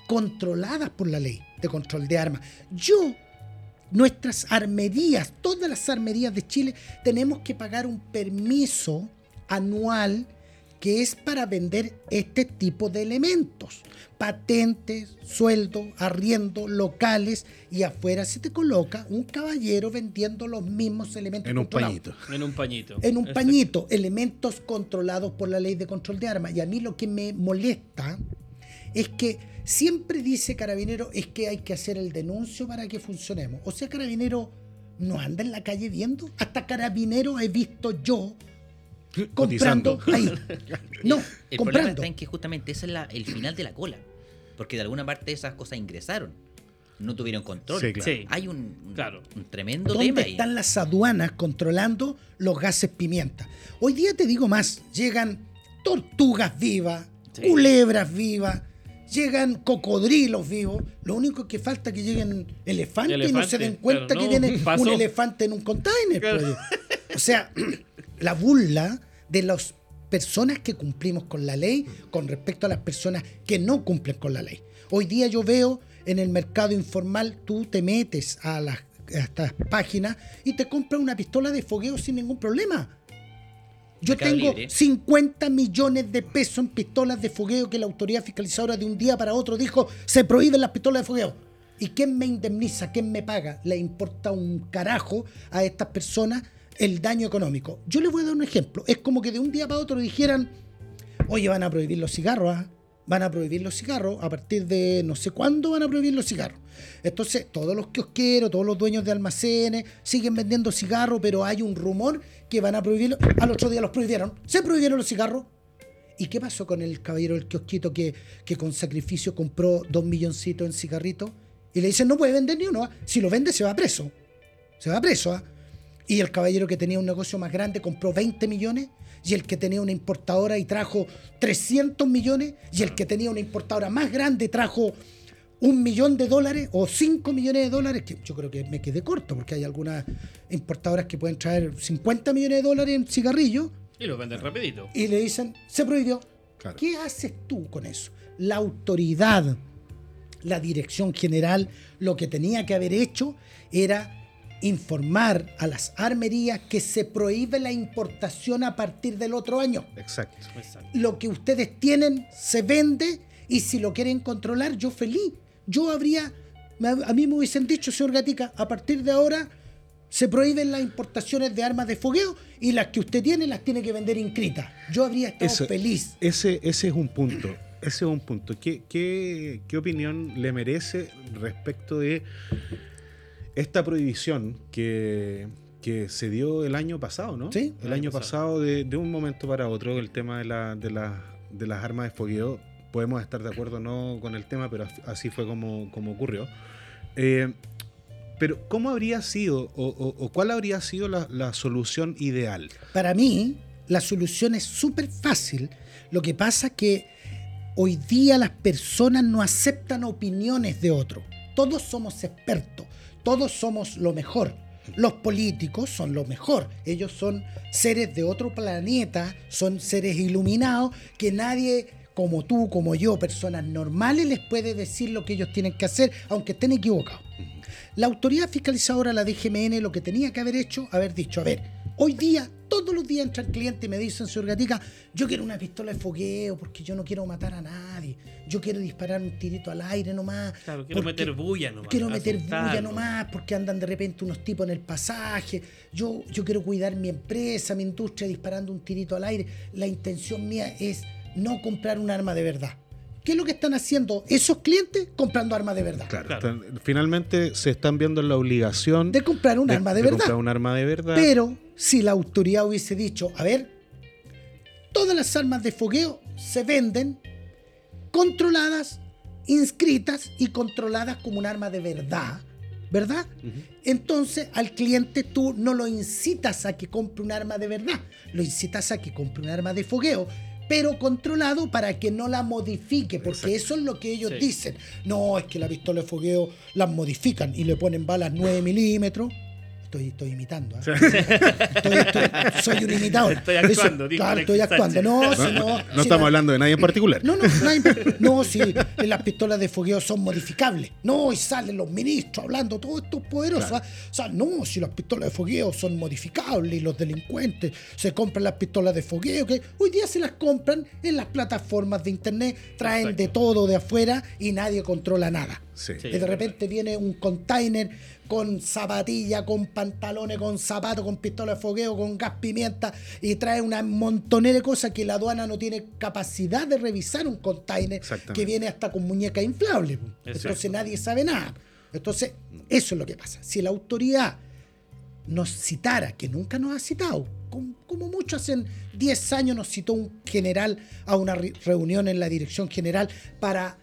controladas por la ley de control de armas. Yo, nuestras armerías, todas las armerías de Chile, tenemos que pagar un permiso anual que es para vender este tipo de elementos. Patentes, sueldo, arriendo, locales y afuera se te coloca un caballero vendiendo los mismos elementos. En un pañito. En un pañito. En un pañito, elementos controlados por la ley de control de armas. Y a mí lo que me molesta es que siempre dice Carabinero es que hay que hacer el denuncio para que funcionemos. O sea, Carabinero no anda en la calle viendo. Hasta Carabinero he visto yo comprando Cotizando. ahí. No, El problema comprando. está en que justamente ese es la- el final de la cola. Porque de alguna parte esas cosas ingresaron. No tuvieron control. Sí, claro. Sí. Hay un, un- Claro. un tremendo tema ¿Dónde ahí. están las aduanas controlando los gases pimienta? Hoy día te digo más, llegan tortugas vivas, Sí. culebras vivas, llegan cocodrilos vivos. Lo único que falta es que lleguen elefantes y no se den cuenta que viene un elefante en un container. Claro. pues. O sea, la burla de las personas que cumplimos con la ley con respecto a las personas que no cumplen con la ley. Hoy día yo veo en el mercado informal, tú te metes a las a estas páginas y te compras una pistola de fogueo sin ningún problema. Yo tengo Libre. 50 millones de pesos en pistolas de fogueo que la autoridad fiscalizadora de un día para otro dijo se prohíben las pistolas de fogueo. ¿Y quién me indemniza? ¿Quién me paga? Le importa un carajo a estas personas el daño económico. Yo les voy a dar un ejemplo. Es como que de un día para otro dijeran, oye, van a prohibir los cigarros, ¿ah? van a prohibir los cigarros, a partir de no sé cuándo van a prohibir los cigarros. Entonces, todos los kiosqueros, todos los dueños de almacenes siguen vendiendo cigarros, pero hay un rumor que van a prohibirlo. Al otro día los prohibieron. Se prohibieron los cigarros. ¿Y qué pasó con el caballero del kiosquito que, que con sacrificio compró dos milloncitos en cigarritos? Y le dicen, no puede vender ni uno. ¿ah? Si lo vende, se va preso. Se va preso. ¿ah? Y el caballero que tenía un negocio más grande compró 20 millones. Y el que tenía una importadora y trajo 300 millones. Y el que tenía una importadora más grande trajo un millón de dólares o 5 millones de dólares. Que yo creo que me quedé corto porque hay algunas importadoras que pueden traer 50 millones de dólares en cigarrillos Y lo venden rapidito. y le dicen, se prohibió. Claro. ¿Qué haces tú con eso? La autoridad, la dirección general, lo que tenía que haber hecho era informar a las armerías que se prohíbe la importación a partir del otro año. Exacto. Exacto. Lo que ustedes tienen se vende y si lo quieren controlar, yo feliz. Yo habría, a mí me hubiesen dicho, señor Gatica, a partir de ahora se prohíben las importaciones de armas de fogueo y las que usted tiene las tiene que vender inscritas. Yo habría estado Eso- feliz. Ese, ese es un punto. Ese es un punto. ¿Qué, qué, qué opinión le merece respecto de esta prohibición que, que se dio el año pasado, ¿no? Sí. El año pasado, de, de un momento para otro, el tema de, la, de, la- de las armas de fogueo. Podemos estar de acuerdo o no con el tema, pero así fue como, como ocurrió. Eh, pero, ¿cómo habría sido o, cuál habría sido la, la solución ideal? Para mí, la solución es súper fácil. Lo que pasa es que hoy día las personas no aceptan opiniones de otros. Todos somos expertos, todos somos lo mejor. Los políticos son lo mejor. Ellos son seres de otro planeta, son seres iluminados que nadie como tú, como yo, personas normales, les puede decir lo que ellos tienen que hacer, aunque estén equivocados. La autoridad fiscalizadora, la DGMN, lo que tenía que haber hecho, haber dicho, a ver, hoy día, todos los días entra el cliente y me dicen, señor Gatica, yo quiero una pistola de fogueo porque yo no quiero matar a nadie. yo quiero disparar un tirito al aire nomás. Claro, quiero meter bulla nomás. Quiero meter bulla nomás porque andan de repente unos tipos en el pasaje. Yo, yo quiero cuidar mi empresa, mi industria, disparando un tirito al aire. La intención mía es no comprar un arma de verdad. ¿Qué es lo que están haciendo esos clientes? Comprando armas de verdad. Claro, Claro. están- finalmente se están viendo en la obligación De comprar un arma de, verdad. comprar un arma de verdad. Pero si la autoridad hubiese dicho, a ver, todas las armas de fogueo se venden controladas, inscritas y controladas como un arma de verdad, ¿verdad? Entonces al cliente tú no lo incitas a que compre un arma de verdad, lo incitas a que compre un arma de fogueo. Pero controlado para que no la modifique, porque eso es lo que ellos Sí. dicen. No, es que la pistola de fogueo las modifican y le ponen balas 9 milímetros. Estoy, estoy imitando. Estoy- estoy- soy un imitador. Estoy actuando, claro, Alexis estoy actuando. No, no, si no, no si estamos la- hablando de nadie en particular. no, no, no, hay- no, si las pistolas de fogueo son modificables. No, y salen los ministros hablando, todo esto es poderoso. ¿ah? O sea, no, si las pistolas de fogueo son modificables y los delincuentes se compran las pistolas de fogueo, que hoy día se las compran en las plataformas de internet, traen de todo de afuera y nadie controla nada. Sí. Sí. Y de repente viene un container con zapatilla, con pantalones, con zapatos, con pistola de fogueo, con gas pimienta y trae una montonera de cosas que la aduana no tiene capacidad de revisar un container Exactamente. que viene hasta con muñeca inflable. Exacto. Entonces nadie sabe nada. Entonces, eso es lo que pasa. Si la autoridad nos citara, que nunca nos ha citado, como, como mucho hace 10 años nos citó un general a una re- reunión en la dirección general para,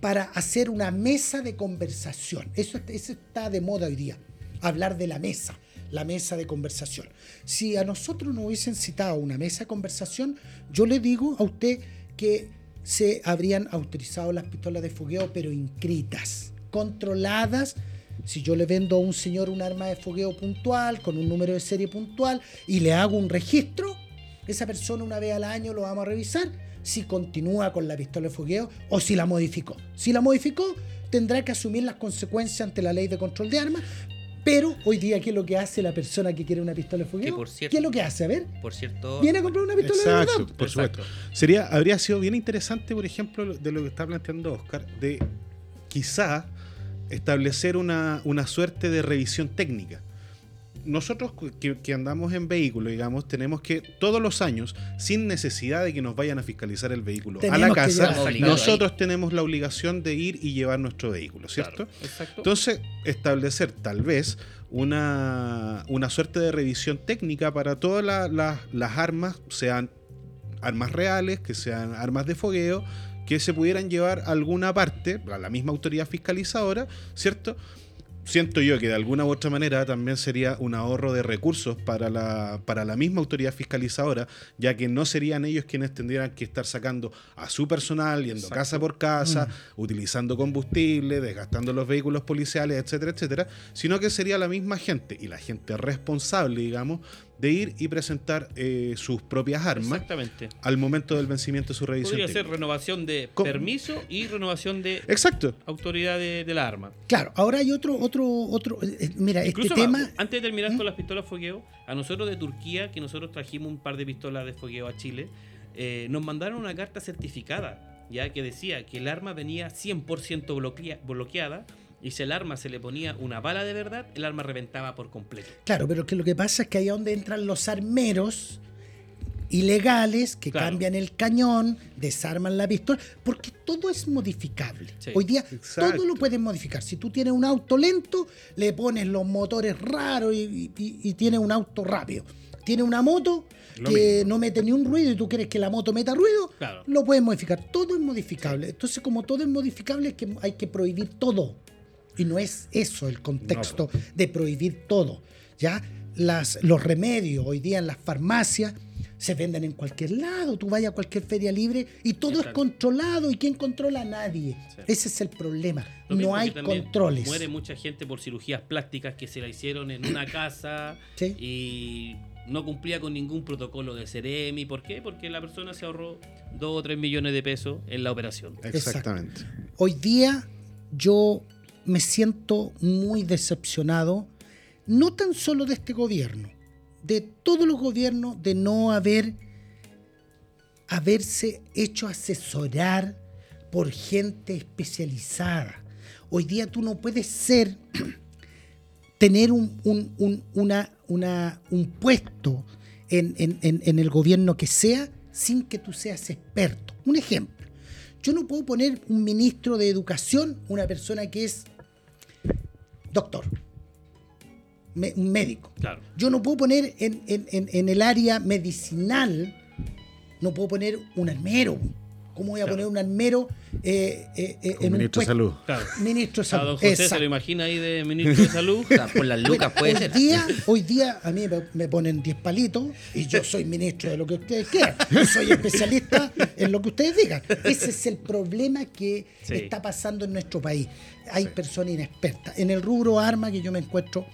para hacer una mesa de conversación. Eso, está- de moda hoy día, hablar de la mesa, la mesa de conversación. Si a nosotros nos hubiesen citado una mesa de conversación, yo le digo a usted que se habrían autorizado las pistolas de fogueo, pero inscritas, controladas. Si yo le vendo a un señor un arma de fogueo puntual, con un número de serie puntual, y le hago un registro, esa persona una vez al año lo vamos a revisar si continúa con la pistola de fogueo o si la modificó. Si la modificó, tendrá que asumir las consecuencias ante la ley de control de armas. Pero hoy día, ¿qué es lo que hace la persona que quiere una pistola de fogueo? por cierto- ¿Qué es lo que hace? A ver, Por cierto, viene a comprar una pistola de Exacto, verdad. por Exacto. supuesto. Sería, habría sido bien interesante, por ejemplo, de lo que está planteando Oscar, de quizá establecer una, una suerte de revisión técnica. Nosotros que, que andamos en vehículo, digamos, tenemos que todos los años, sin necesidad de que nos vayan a fiscalizar el vehículo a la casa, nosotros tenemos la obligación de ir y llevar nuestro vehículo, ¿cierto? Claro, exacto. Entonces, establecer tal vez una, una suerte de revisión técnica para todas la- la- las armas, sean armas reales, que sean armas de fogueo, que se pudieran llevar a alguna parte, a la misma autoridad fiscalizadora, ¿cierto? Siento yo que de alguna u otra manera también sería un ahorro de recursos para la, para la misma autoridad fiscalizadora, ya que no serían ellos quienes tendrían que estar sacando a su personal, yendo Exacto. casa por casa, utilizando combustible, desgastando los vehículos policiales, etcétera, etcétera, sino que sería la misma gente y la gente responsable, digamos, de ir y presentar eh, sus propias armas Exactamente. al momento del vencimiento de su revisión. Podría ser renovación de ¿Cómo? permiso y renovación de Exacto. autoridad de, de la arma. Claro, ahora hay otro, otro, otro. eh, eh, mira, Incluso este tema. antes de terminar ¿Mm? con las pistolas fogueo, a nosotros de Turquía, que nosotros trajimos un par de pistolas de fogueo a Chile, eh, nos mandaron una carta certificada, ya que decía que el arma venía 100% bloquea- bloqueada y si el arma se le ponía una bala de verdad, el arma reventaba por completo. Claro, pero que lo que pasa es que ahí es donde entran los armeros ilegales que Claro. cambian el cañón, desarman la pistola, porque todo es modificable. Sí. Hoy día Exacto. todo lo puedes modificar. Si tú tienes un auto lento, le pones los motores raros y, y- y tienes un auto rápido. Tienes una moto Lo que mismo. no mete ni un ruido y tú quieres que la moto meta ruido, Claro. lo puedes modificar. Todo es modificable. Entonces, como todo es modificable, es que hay que prohibir todo. Y no es eso el contexto de prohibir todo. ¿ya? Las, los remedios hoy día en las farmacias se venden en cualquier lado. Tú vayas a cualquier feria libre y todo es controlado. ¿Y quién controla? Nadie. Sí. Ese es el problema. Lo No hay controles. Muere mucha gente por cirugías plásticas que se la hicieron en una casa Sí. y no cumplía con ningún protocolo de Ceremi. ¿Por qué? Porque la persona se ahorró 2 o 3 millones de pesos en la operación. Exactamente. Hoy día yo me siento muy decepcionado, no tan solo de este gobierno, de todos los gobiernos, de no haber haberse hecho asesorar por gente especializada. Hoy día tú no puedes ser, tener un, un- un- una, una- un puesto en, en- en- el gobierno que sea sin que tú seas experto. Un ejemplo, yo no puedo poner un ministro de educación, una persona que es doctor, me- un médico. Claro. Yo no puedo poner en, en- en- en el área medicinal, no puedo poner un armero. ¿Cómo voy a Claro. poner un armero eh, eh, eh, en un ministro de puesto- salud. Claro. Ministro de A salud. don José se lo imagina ahí de ministro de salud. Por las lucas puede hoy ser. Día, hoy día a mí me, ponen 10 palitos y yo soy ministro de lo que ustedes quieran. Yo soy especialista en lo que ustedes digan. Ese es el problema que Sí. está pasando en nuestro país. Hay personas inexpertas. En el rubro arma, que yo me encuentro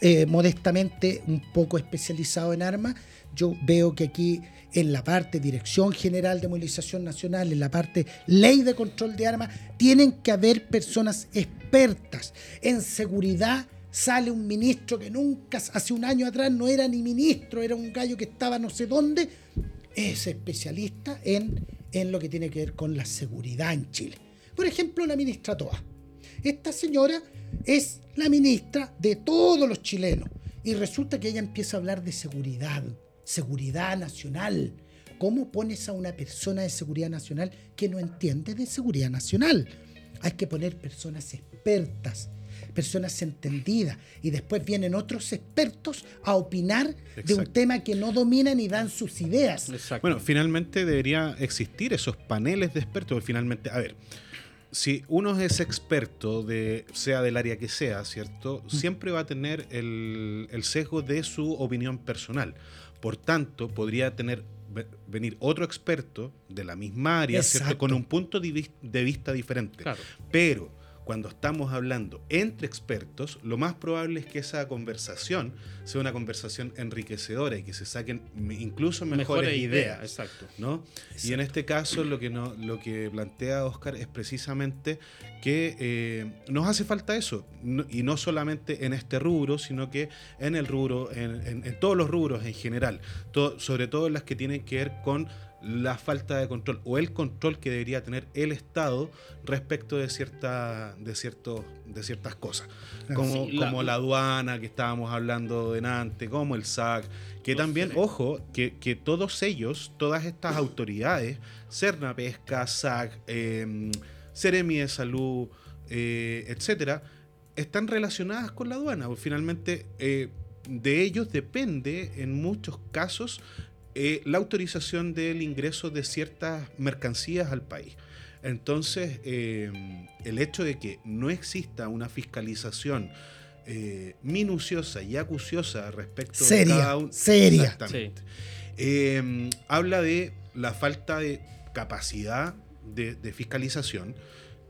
eh, modestamente un poco especializado en armas, yo veo que aquí en la parte Dirección General de Movilización Nacional, en la parte Ley de Control de Armas, tienen que haber personas expertas. En seguridad sale un ministro que nunca, hace un año atrás no era ni ministro, era un gallo que estaba no sé dónde, es especialista en, en lo que tiene que ver con la seguridad en Chile. Por ejemplo, la ministra Toa. Esta señora es la ministra de todos los chilenos. Y resulta que ella empieza a hablar de seguridad, seguridad nacional. ¿Cómo pones a una persona de seguridad nacional que no entiende de seguridad nacional? Hay que poner personas expertas, personas entendidas. Y después vienen otros expertos a opinar de un tema que no dominan y dan sus ideas. Exacto. Bueno, finalmente debería existir esos paneles de expertos. porque Finalmente, a ver, si uno es experto, de, sea del área que sea, ¿cierto? Siempre va a tener el, el sesgo de su opinión personal. Por tanto, podría tener ve- venir otro experto de la misma área, ¿cierto? Con un punto de vista diferente. Claro. Pero cuando estamos hablando entre expertos, lo más probable es que esa conversación sea una conversación enriquecedora y que se saquen incluso mejores, ideas. Exacto. ¿no? Y en este caso lo que, no, lo que plantea Oscar es precisamente que eh, nos hace falta eso, no- y no solamente en este rubro, sino que en el rubro, en, en- en todos los rubros en general, to- sobre todo en las que tienen que ver con la falta de control o el control que debería tener el Estado respecto de, cierta, de, ciertos, de ciertas cosas, como, Sí, la- como la aduana que estábamos hablando delante, como el SAC, que también, CEREC. ojo, que, que todos ellos, todas estas autoridades, Cerna Pesca, SAC, eh, Ceremi de Salud, eh, etcétera, están relacionadas con la aduana. Finalmente, eh, de ellos depende en muchos casos eh, la autorización del ingreso de ciertas mercancías al país. Entonces, eh, el hecho de que no exista una fiscalización eh, minuciosa y acuciosa respecto Seria, de cada un- seria. Exactamente. Habla de la falta de capacidad de, de fiscalización,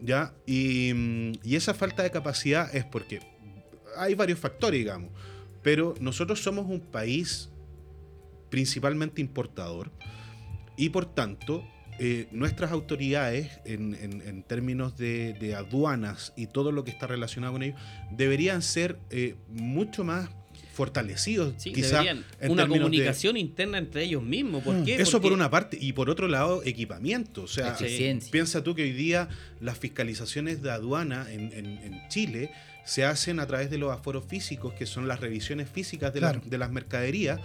¿ya? Y, mm, y esa falta de capacidad es porque hay varios factores, digamos, pero nosotros somos un país principalmente importador y por tanto eh, nuestras autoridades en, en- en términos de, de aduanas y todo lo que está relacionado con ello deberían ser eh, mucho más fortalecidos Sí, quizá deberían en una de- comunicación interna entre ellos mismos. ¿Por Mm. qué? eso por una parte y por otro lado equipamiento o sea Eficiencia. piensa tú que hoy día las fiscalizaciones de aduana en, en- en Chile se hacen a través de los aforos físicos que son las revisiones físicas de, la- Claro. de las mercaderías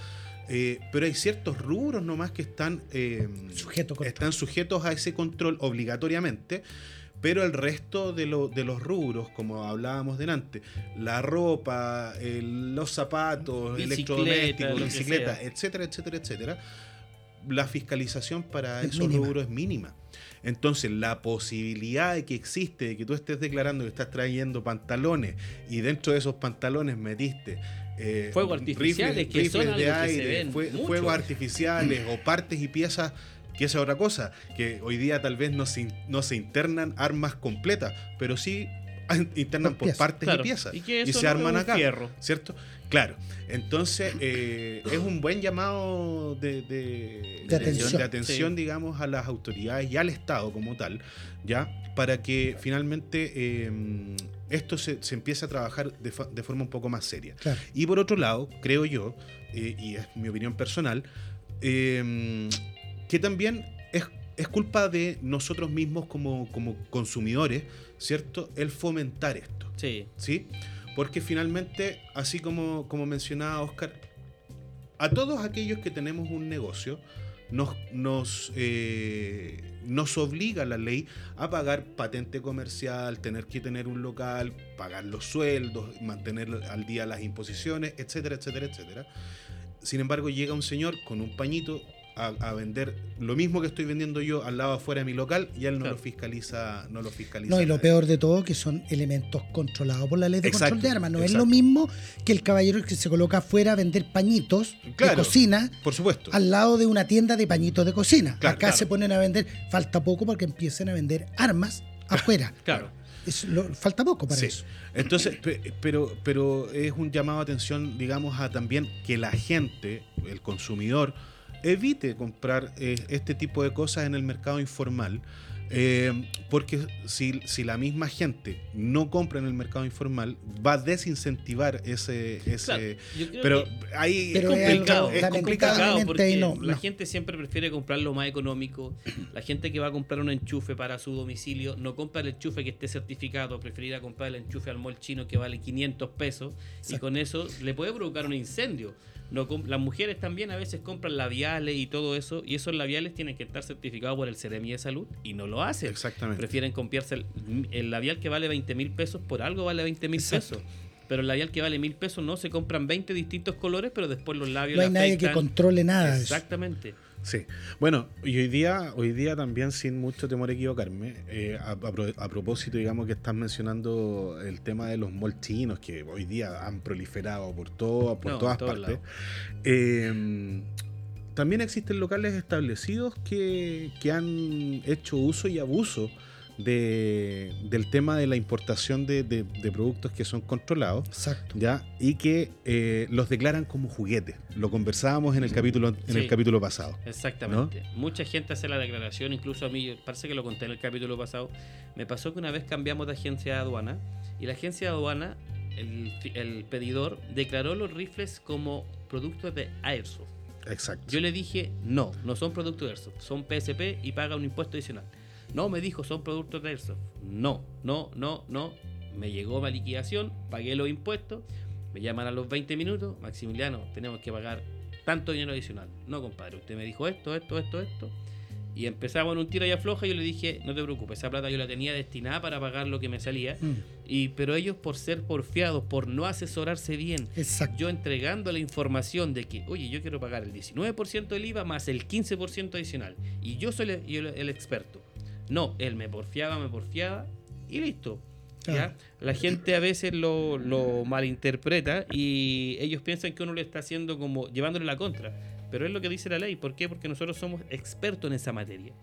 eh, pero hay ciertos rubros nomás que están eh, Sujeto están sujetos a ese control obligatoriamente pero el resto de, lo- de los rubros, como hablábamos delante, la ropa, el- los zapatos, Bicicleta, electrodomésticos, sea. etcétera, etcétera, etcétera, la fiscalización para Es esos mínima. rubros es mínima. Entonces, la posibilidad de que existe, de que tú estés declarando que estás trayendo pantalones y dentro de esos pantalones metiste eh, Fuegos artificiales, que son rifles de que se aire, ven fue- mucho. fuegos artificiales o partes y piezas, que esa es otra cosa, que hoy día tal vez no se, in- no se internan armas completas, pero sí internan Por por piezas. partes Claro, y piezas y que eso se no arman acá. fierro. ¿Cierto? Claro. Entonces, eh, es un buen llamado de, de- De atención. de atención, Sí. digamos, a las autoridades y al Estado como tal, ¿ya? Para que finalmente eh, esto se, se empiece a trabajar de, fa- de forma un poco más seria. Claro. Y por otro lado, creo yo, eh, y es mi opinión personal, eh, que también es es culpa de nosotros mismos como, como consumidores, ¿cierto? El fomentar esto, Sí. ¿sí? Porque finalmente, así como, como mencionaba Oscar, a todos aquellos que tenemos un negocio, nos, nos, eh, nos obliga la ley a pagar patente comercial, tener que tener un local, pagar los sueldos, mantener al día las imposiciones, etcétera, etcétera, etcétera. Sin embargo, llega un señor con un pañito a, a vender lo mismo que estoy vendiendo yo al lado afuera de mi local y él no Claro. lo fiscaliza, no lo fiscaliza. No, y lo peor de todo que son elementos controlados por la ley de Exacto, control de armas. No es lo mismo que el caballero que se coloca afuera a vender pañitos de cocina Por supuesto. al lado de una tienda de pañitos de cocina. Claro, Acá claro. se ponen a vender, falta poco porque empiecen a vender armas afuera. Claro. Es lo- falta poco para Sí. eso. Entonces, pe- pero, pero es un llamado a atención, digamos, a también que la gente, el consumidor, evite comprar eh, este tipo de cosas en el mercado informal. eh, porque si, si la misma gente no compra en el mercado informal, va a desincentivar ese... ese Claro, yo creo pero que- ahí Pero es es complicado. Es complicado. porque no, la no. gente siempre prefiere comprar lo más económico. La gente que va a comprar un enchufe para su domicilio no compra el enchufe que esté certificado, preferirá comprar el enchufe al mall chino que vale 500 pesos y con eso le puede provocar un incendio. No com- las mujeres también a veces compran labiales y todo eso y esos labiales tienen que estar certificados por el Ceremi de Salud y no lo hacen. Exactamente. Prefieren comprarse el, el labial que vale 20 mil pesos, por algo vale 20 mil pesos. Pero el labial que vale mil pesos no se compran 20 distintos colores, pero después los labios No hay nadie que controle nada eso. Sí. Bueno, y hoy día, hoy día también, sin mucho temor a equivocarme, eh, a, a a propósito, digamos, que estás mencionando el tema de los malls chinos, que hoy día han proliferado por, todo, por No, todas partes. Eh, también existen locales establecidos que, que han hecho uso y abuso de, del tema de la importación de, de- de productos que son controlados. Exacto. ¿ya? Y que eh, los declaran como juguetes. Lo conversábamos en el capítulo, en Sí. el capítulo pasado. Exactamente. Mucha gente hace la declaración, incluso a mí, parece que lo conté en el capítulo pasado. Me pasó que una vez cambiamos de agencia de aduana y la agencia de aduana, el, el pedidor, declaró los rifles como productos de Airsoft. Exacto. Yo le dije, no, no son productos de Airsoft, son PSP y paga un impuesto adicional. No, me dijo, son productos de Airsoft. No, no, no, no. Me llegó la liquidación, pagué los impuestos, me llaman a los 20 minutos, Maximiliano, tenemos que pagar tanto dinero adicional. No, compadre, usted me dijo esto, esto, esto, esto. Y empezamos en un tiro y afloja y yo le dije, no te preocupes, esa plata yo la tenía destinada para pagar lo que me salía. Mm, Y, pero ellos por ser porfiados, por no asesorarse bien, Exacto. yo entregando la información de que, oye, yo quiero pagar el 19% del IVA más el 15% adicional. Y yo soy el, experto. No, él me porfiaba, me porfiaba y listo. La gente a veces lo, lo malinterpreta y ellos piensan que uno le está haciendo como llevándole la contra. Pero es lo que dice la ley. ¿Por qué? Porque nosotros somos expertos en esa materia.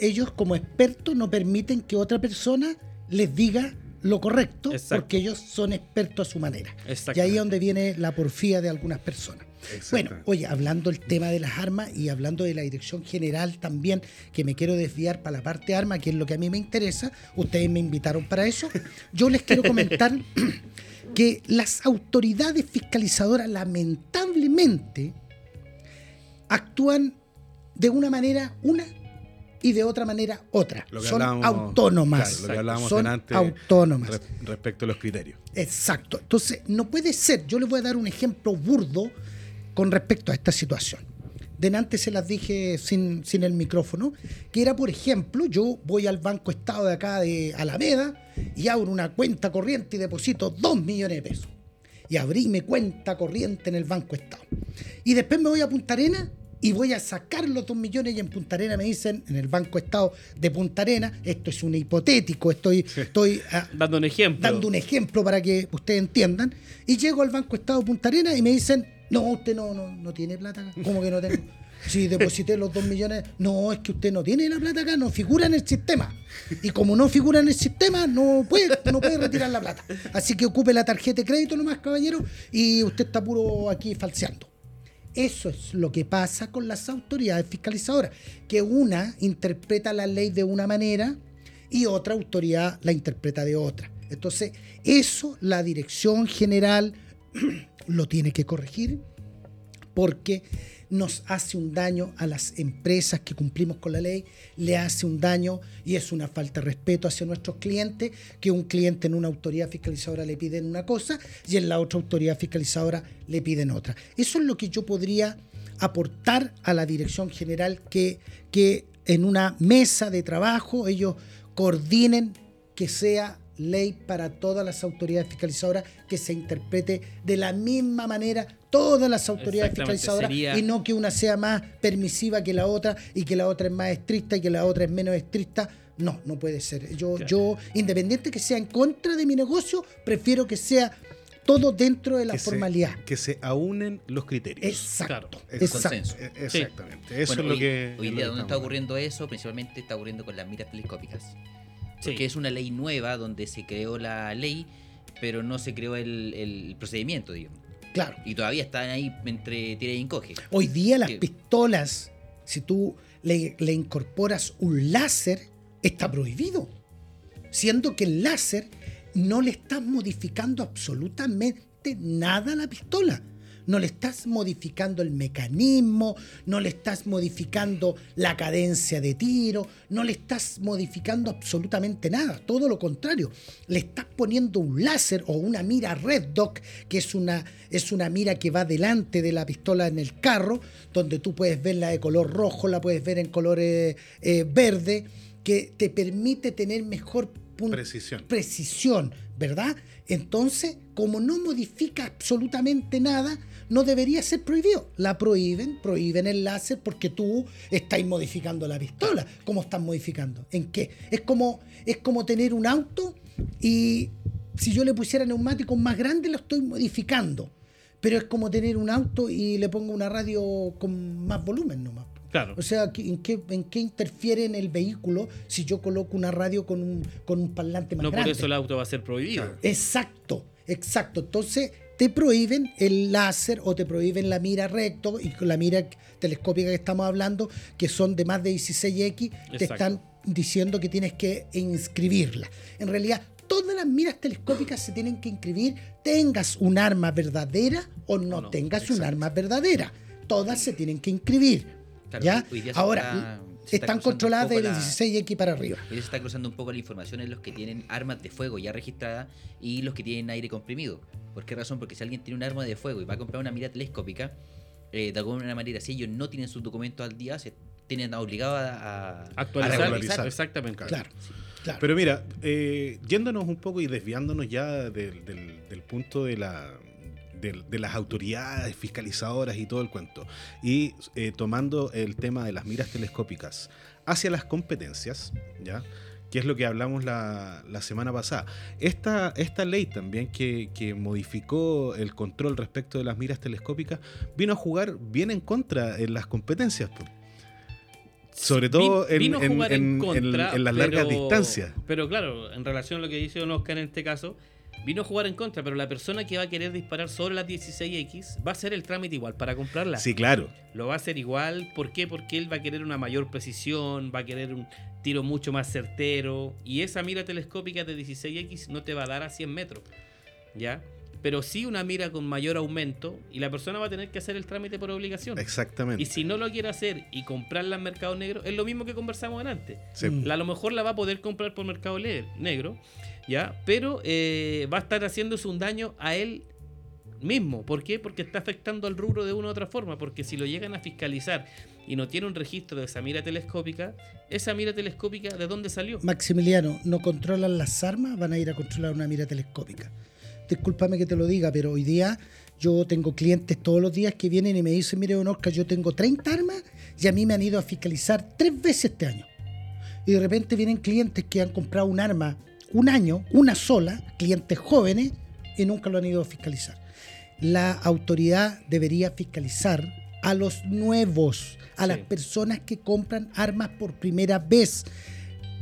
Ellos como expertos no permiten que otra persona les diga lo correcto Exacto. porque ellos son expertos a su manera. Y ahí es donde viene la porfía de algunas personas. Bueno, oye, hablando del tema de las armas y hablando de la dirección general también, que me quiero desviar para la parte de armas, que es lo que a mí me interesa, ustedes me invitaron para eso, yo les quiero comentar que las autoridades fiscalizadoras lamentablemente actúan de una manera una y de otra manera otra. Son autónomas. claro, lo que hablábamos Son delante autónomas. re- respecto a los criterios. Exacto. Entonces, no puede ser. Yo les voy a dar un ejemplo burdo con respecto a esta situación. Delante se las dije sin, sin el micrófono, que era, por ejemplo, yo voy al Banco Estado de acá de Alameda y abro una cuenta corriente y deposito 2 millones de pesos. Y abrí mi cuenta corriente en el Banco Estado. Y después me voy a Punta Arena y voy a sacar los 2 millones y en Punta Arena me dicen, en el Banco Estado de Punta Arena, esto es un hipotético, estoy, estoy ah, Dando un ejemplo. dando un ejemplo para que ustedes entiendan. Y llego al Banco Estado de Punta Arenas y me dicen, no, usted no, no, no tiene plata acá. ¿Cómo que no tengo? Si deposité los dos millones, no, es que usted no tiene la plata acá, no figura en el sistema. Y como no figura en el sistema, no puede, no puede retirar la plata. Así que ocupe la tarjeta de crédito nomás, caballero, y usted está puro aquí falseando. Eso es lo que pasa con las autoridades fiscalizadoras, que una interpreta la ley de una manera y otra autoridad la interpreta de otra. Entonces, eso la dirección general lo tiene que corregir porque nos hace un daño a las empresas que cumplimos con la ley, le hace un daño y es una falta de respeto hacia nuestros clientes, que un cliente en una autoridad fiscalizadora le piden una cosa y en la otra autoridad fiscalizadora le piden otra. Eso es lo que yo podría aportar a la dirección general que, que en una mesa de trabajo ellos coordinen que sea ley para todas las autoridades fiscalizadoras que se interprete de la misma manera todas las autoridades fiscalizadoras sería- y no que una sea más permisiva que la otra y que la otra es más estricta y que la otra es menos estricta. No, no puede ser. Yo, Claro. yo, independiente que sea en contra de mi negocio, prefiero que sea todo dentro de la que se- formalidad. que se aúnen los criterios. Exacto. Claro. exacto. Consenso. E- Exactamente. Eso Bueno, es lo hoy, que. hoy lo día, ¿dónde está ocurriendo eso? Principalmente está ocurriendo con las miras telescópicas. Sí. Porque es una ley nueva donde se creó la ley, pero no se creó el, el procedimiento, digamos. Claro. Y todavía están ahí entre tira y encoge. Hoy día las Que- pistolas, si tú le, le incorporas un láser, está prohibido. Siendo que el láser no le estás modificando absolutamente nada a la pistola. No le estás modificando el mecanismo, no le estás modificando la cadencia de tiro, no le estás modificando absolutamente nada. Todo lo contrario, le estás poniendo un láser o una mira Red Dot, que es una, es una mira que va delante de la pistola en el carro, donde tú puedes verla de color rojo, la puedes ver en color eh, eh, verde, que te permite tener mejor Precisión. precisión, ¿verdad? Entonces, como no modifica absolutamente nada, no debería ser prohibido. La prohíben, prohíben el láser porque tú estás modificando la pistola. ¿Cómo estás modificando? ¿En qué? Es como, es como tener un auto y si yo le pusiera neumáticos más grandes lo estoy modificando. Pero es como tener un auto y le pongo una radio con más volumen nomás. Claro. O sea, ¿qué- ¿en qué, ¿en qué interfiere en el vehículo si yo coloco una radio con un, con un parlante más No por grande? eso el auto va a ser prohibido. Exacto, exacto. Entonces te prohíben el láser o te prohíben la mira recto y con la mira telescópica que estamos hablando, que son de más de 16X, te están diciendo que tienes que inscribirla. En realidad, todas las miras telescópicas se tienen que inscribir, tengas un arma verdadera o no, tengas un arma verdadera. Todas se tienen que inscribir. Claro, ¿ya? Ahora, está- se están controladas de poco la- 16X para arriba. Hoy se está cruzando un poco la información en los que tienen armas de fuego ya registradas y los que tienen aire comprimido. ¿Por qué razón? Porque si alguien tiene un arma de fuego y va a comprar una mira telescópica, eh, de alguna manera, si ellos no tienen sus documentos al día, se tienen obligados a, a- a Actualizar. regularizar. Exactamente. Claro, claro. Pero mira, eh, yéndonos un poco y desviándonos ya del, del- del punto de la del- de, las autoridades fiscalizadoras y todo el cuento, y eh, tomando el tema de las miras telescópicas hacia las competencias, ¿ya? que es lo que hablamos la, la semana pasada. Esta, esta ley también que, que modificó el control respecto de las miras telescópicas vino a jugar bien en contra en las competencias. Sobre todo en, en- en- en en- contra, en las largas pero- distancias. Pero claro, en relación a lo que dice Don Oscar en este caso, vino a jugar en contra, pero la persona que va a querer disparar sobre las 16X va a hacer el trámite igual para comprarla. Sí, claro. Lo va a hacer igual, ¿por qué? Porque él va a querer una mayor precisión, va a querer un tiro mucho más certero, y esa mira telescópica de 16X no te va a dar a 100 metros, ¿ya? Pero sí una mira con mayor aumento, y la persona va a tener que hacer el trámite por obligación. Exactamente. Y si no lo quiere hacer y comprarla en mercado negro, es lo mismo que conversamos antes. Sí. Mm. La- a lo mejor la va a poder comprar por mercado negro, ¿ya? Pero eh, va a estar haciéndose un daño a él mismo. ¿Por qué? Porque está afectando al rubro de una u otra forma. Porque si lo llegan a fiscalizar y no tiene un registro de esa mira telescópica, esa mira telescópica, ¿de dónde salió? Maximiliano, no controlan las armas, van a ir a controlar una mira telescópica. Discúlpame que te lo diga, pero hoy día yo tengo clientes todos los días que vienen y me dicen, mire, don Oscar, yo tengo 30 armas y a mí me han ido a fiscalizar tres veces este año. Y de repente vienen clientes que han comprado un arma un año, una sola, clientes jóvenes, y nunca lo han ido a fiscalizar. La autoridad debería fiscalizar a los nuevos, a Sí. las personas que compran armas por primera vez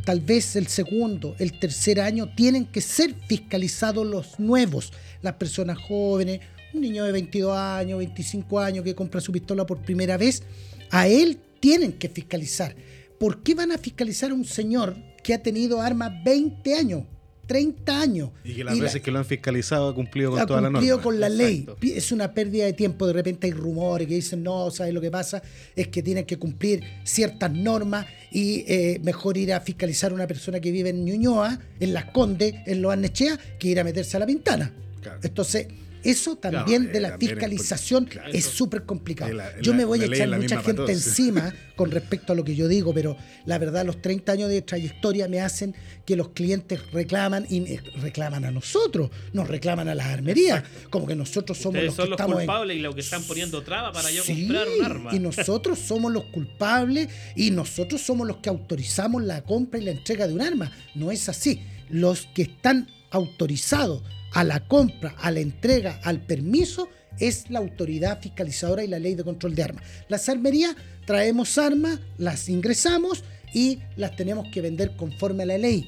tal vez el segundo, el tercer año, tienen que ser fiscalizados los nuevos, las personas jóvenes, un niño de 22 años, 25 años que compra su pistola por primera vez, a él tienen que fiscalizar. ¿Por qué van a fiscalizar a un señor que ha tenido armas 20 años? 30 años. Y que las la- veces que lo han fiscalizado ha cumplido con ha toda la cumplido norma. con la ley. Exacto. Es una pérdida de tiempo. De repente hay rumores que dicen, no, ¿sabes lo que pasa? Es que tienen que cumplir ciertas normas y eh, mejor ir a fiscalizar a una persona que vive en Ñuñoa, en Las Condes, en Los Arnechea, que ir a meterse a la Pintana. Claro. Entonces, eso también eh, de la también es fiscalización claro. es súper complicado. La- Yo la- me voy a la echar la mucha gente todos. encima con respecto a lo que yo digo, pero la verdad, los 30 años de trayectoria me hacen que los clientes reclaman y reclaman a nosotros, nos reclaman a las armerías, como que nosotros somos Ustedes los son que los estamos en- culpables y los que están poniendo traba para yo Sí, comprar un arma. Y nosotros somos los culpables y nosotros somos los que autorizamos la compra y la entrega de un arma. No es así. Los que están autorizados a la compra, a la entrega, al permiso, es la autoridad fiscalizadora y la ley de control de armas. Las armerías traemos armas, las ingresamos y las tenemos que vender conforme a la ley.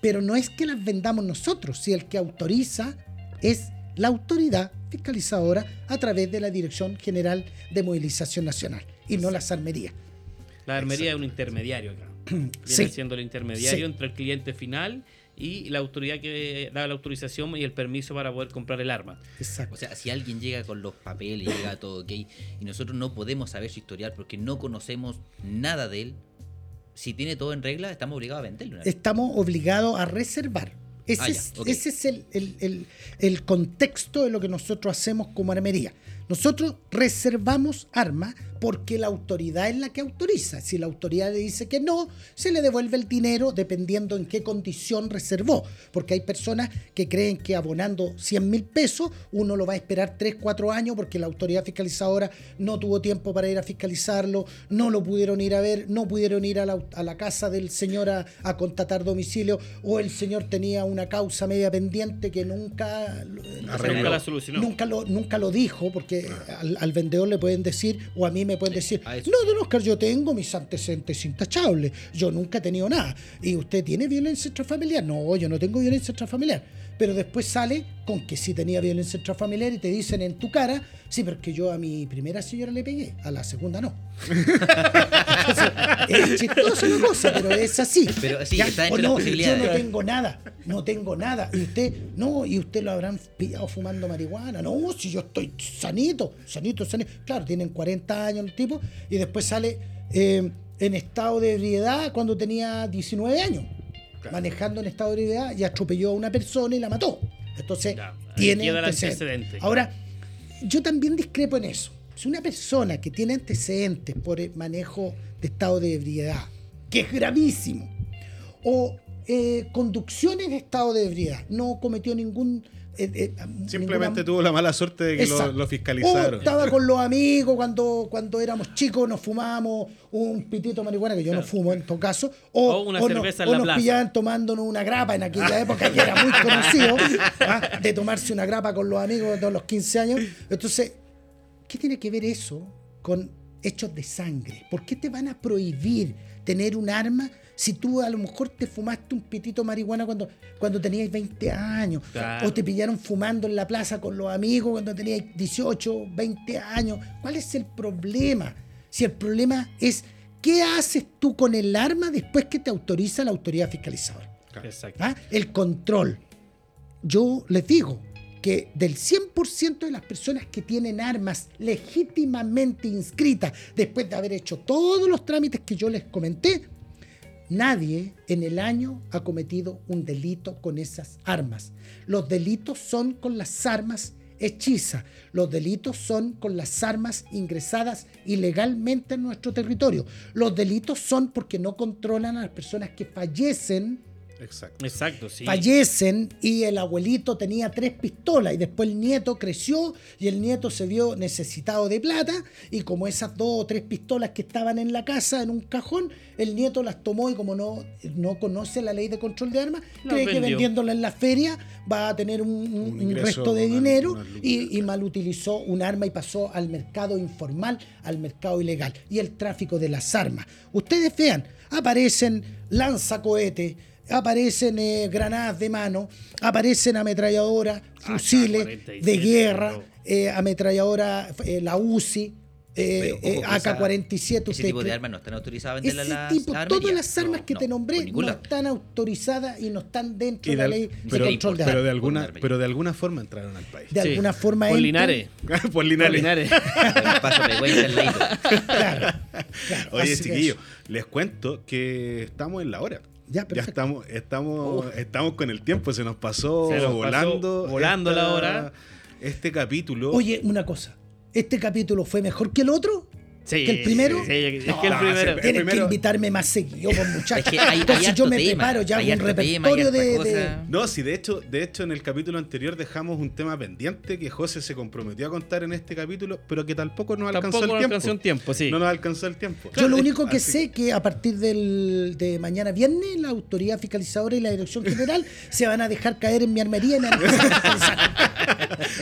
Pero no es que las vendamos nosotros, si el que autoriza es la autoridad fiscalizadora a través de la Dirección General de Movilización Nacional y no las armerías. La armería es un intermediario acá. Viene Sí. siendo el intermediario Sí. entre el cliente final y la autoridad que da la autorización y el permiso para poder comprar el arma. Exacto. O sea, si alguien llega con los papeles, llega todo ok, y nosotros no podemos saber su historial porque no conocemos nada de él, si tiene todo en regla, estamos obligados a venderlo. Estamos obligados a reservar. Ese Ah, es, ese es el, el- el- el contexto de lo que nosotros hacemos como armería. Nosotros reservamos armas porque la autoridad es la que autoriza. Si la autoridad le dice que no, se le devuelve el dinero dependiendo en qué condición reservó. Porque hay personas que creen que abonando 100 mil pesos uno lo va a esperar 3, 4 años porque la autoridad fiscalizadora no tuvo tiempo para ir a fiscalizarlo, no lo pudieron ir a ver, no pudieron ir a la, a la casa del señor a, a contratar domicilio o el señor tenía una causa media pendiente que nunca... Nunca lo, nunca lo dijo, porque al, al vendedor le pueden decir, o a mí me pueden decir, no, don Oscar, yo tengo mis antecedentes intachables, yo nunca he tenido nada. ¿Y usted tiene violencia intrafamiliar? No, yo no tengo violencia intrafamiliar. Pero después sale con que sí tenía violencia intrafamiliar y te dicen en tu cara, sí, porque yo a mi primera señora le pegué, a la segunda no. Entonces, es chistoso la cosa, pero es así. Pero sí, Ya, está o entre no. Yo no tengo nada, no tengo nada. Y usted, no, y usted lo habrán pillado fumando marihuana. No, si yo estoy sanito, sanito, sanito. Claro, tienen 40 años el tipo y después sale eh, en estado de ebriedad cuando tenía 19 años. Manejando en estado de ebriedad y atropelló a una persona y la mató. Entonces, Ya, tiene antecedentes. antecedente. Ahora, yo también discrepo en eso. Si una persona que tiene antecedentes por el manejo de estado de ebriedad, que es gravísimo, o eh, conducciones de estado de ebriedad, no cometió ningún... eh, eh, Simplemente ninguna- tuvo la mala suerte de que lo, fiscalizaron. estaba con los amigos cuando, cuando éramos chicos, nos fumábamos un pitito de marihuana, que yo no fumo en todo caso. O, O una no- cerveza en o la nos plaza. pillaban tomándonos una grapa en aquella época, que era muy conocido, ¿ah? de tomarse una grapa con los amigos de todos los 15 años. Entonces, ¿qué tiene que ver eso con hechos de sangre? ¿Por qué te van a prohibir tener un arma si tú a lo mejor te fumaste un pitito de marihuana cuando, cuando tenías 20 años? Claro. O te pillaron fumando en la plaza con los amigos cuando tenías 18, 20 años. ¿Cuál es el problema? Si el problema es, ¿qué haces tú con el arma después que te autoriza la autoridad fiscalizadora? Exacto. ¿Ah? El control. Yo les digo que del 100% de las personas que tienen armas legítimamente inscritas después de haber hecho todos los trámites que yo les comenté, nadie en el año ha cometido un delito con esas armas. Los delitos son con las armas hechizas. Los delitos son con las armas ingresadas ilegalmente en nuestro territorio. Los delitos son porque no controlan a las personas que fallecen Exacto. Exacto, sí. fallecen y el abuelito tenía tres pistolas y después el nieto creció y el nieto se vio necesitado de plata y como esas dos o tres pistolas que estaban en la casa en un cajón, el nieto las tomó y como no, no conoce la ley de control de armas, cree que vendiéndola en la feria va a tener un, un- Un un ingreso, resto de una- dinero una lucas, y, y mal utilizó un arma y pasó al mercado informal, al mercado ilegal y el tráfico de las armas. Ustedes vean, aparecen lanzacohetes, aparecen eh, granadas de mano, aparecen ametralladoras, fusiles AK-47, de guerra, eh, ametralladora, eh, la UCI. eh, eh, ojo que esa- AK-47. Ese tipo de armas no están autorizadas a vender Ese las tipo, las todas las armas No, que no, te nombré no lado. están autorizadas y no están dentro de de- la ley pero- de control de pero armas. de alguna, pero de alguna forma entraron al país. De Sí. alguna forma Por Linares. Por Linares. Linares. Claro, claro, Oye, chiquillos, les cuento que estamos en la hora. Ya, estamos, estamos, estamos con el tiempo, se nos pasó Se nos pasó volando. volando la hora. Este capítulo. Oye, una cosa. ¿Este capítulo fue mejor que el otro? Sí, ¿Que el primero? sí, es No, que el no, primero. El Tienes primero- que invitarme más seguido, pues, muchachos. Es que hay- hay Entonces yo me tema, preparo ya un tema, repertorio de. No, sí, de hecho, de hecho en el capítulo anterior dejamos un tema pendiente que José se comprometió a contar en este capítulo, pero que tampoco nos alcanzó Tampoco el tiempo. alcanzó un tiempo, sí. No nos alcanzó el tiempo. Yo lo único que Así sé que a partir del, de mañana viernes la autoridad fiscalizadora y la dirección general se van a dejar caer en mi armería y me van a.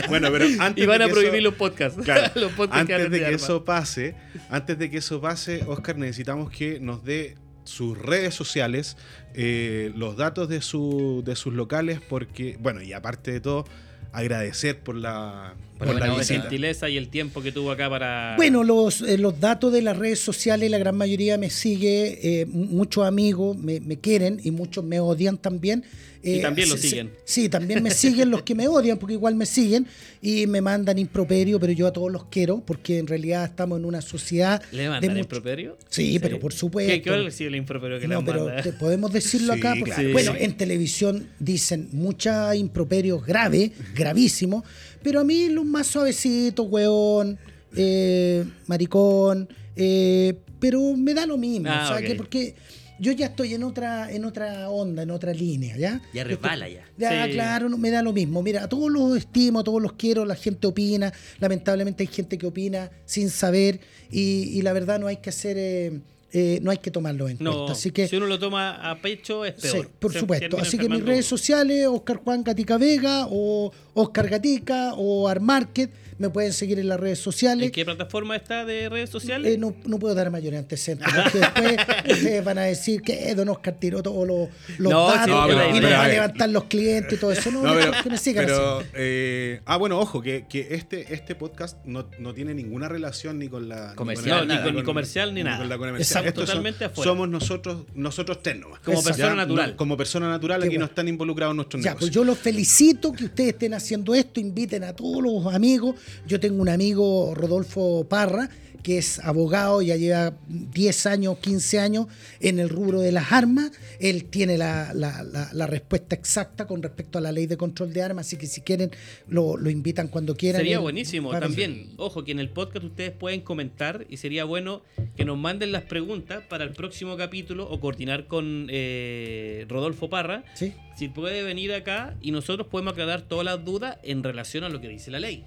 Bueno, pero antes Y van de a prohibir eso- los podcasts. Claro, los podcasts antes de que eso pase, antes de que eso pase, Oscar, necesitamos que nos dé sus redes sociales, eh, los datos de, su, de sus locales, porque, bueno, y aparte de todo, agradecer por la, Por la visita. gentileza y el tiempo que tuvo acá para. Bueno, los, eh, los datos de las redes sociales, la gran mayoría me sigue, eh, muchos amigos me, me quieren y muchos me odian también. Y Eh, también lo siguen. Sí, también me siguen los que me odian, porque igual me siguen y me mandan improperio, pero yo a todos los quiero, porque en realidad estamos en una sociedad ¿Le de mandan mucho- improperio? Sí, pero por supuesto. ¿Qué, qué el improperio que No, le pero manda? podemos decirlo Sí, acá. porque- claro. bueno, en televisión dicen muchos improperios graves, gravísimos, pero a mí los más suavecitos, weón, eh, maricón, eh, pero me da lo mismo, Ah. Porque yo ya estoy en otra, en otra onda, en otra línea, ¿ya? Ya resbala ya. Ya, Sí. claro, no, me da lo mismo. Mira, a todos los estimo, a todos los quiero, la gente opina. Lamentablemente hay gente que opina sin saber y, y la verdad no hay que hacer, eh, eh, no hay que tomarlo en No, cuenta. Así que, si uno lo toma a pecho es peor. Sí, por Se supuesto. Así que mis redes sociales, Oscar Juan Gatica Vega o Oscar Gatica o Armarket, me pueden seguir en las redes sociales. ¿En qué plataforma está de redes sociales? Eh, no, no puedo dar mayores antecedentes, porque después ustedes van a decir que Don Oscar tiró todos los, los No, sí, datos no, pero- y nos a va a levantar los clientes y todo eso. No, No, pero, que me sigan pero, así. eh, ah, bueno, ojo, que, que este, este podcast no, no tiene ninguna relación ni con la Comercial, ni nada. Ni comercial, ni nada. con la comercial. Exacto, Estos son- totalmente afuera. somos nosotros, nosotros tres nomás. Como Exacto. persona Ya, natural. no, como persona natural, Qué aquí bueno. no están involucrados nuestros Ya, negocios. pues yo los felicito que ustedes estén haciendo esto, inviten a todos los amigos. Yo tengo un amigo, Rodolfo Parra, que es abogado, ya lleva 10 años, 15 años en el rubro de las armas. Él tiene la, la- la- la respuesta exacta con respecto a la ley de control de armas, así que si quieren, lo, lo invitan cuando quieran. Sería buenísimo también. Ojo, que en el podcast ustedes pueden comentar y sería bueno que nos manden las preguntas para el próximo capítulo o coordinar con eh, Rodolfo Parra. Sí, Si puede venir acá y nosotros podemos aclarar todas las dudas en relación a lo que dice la ley.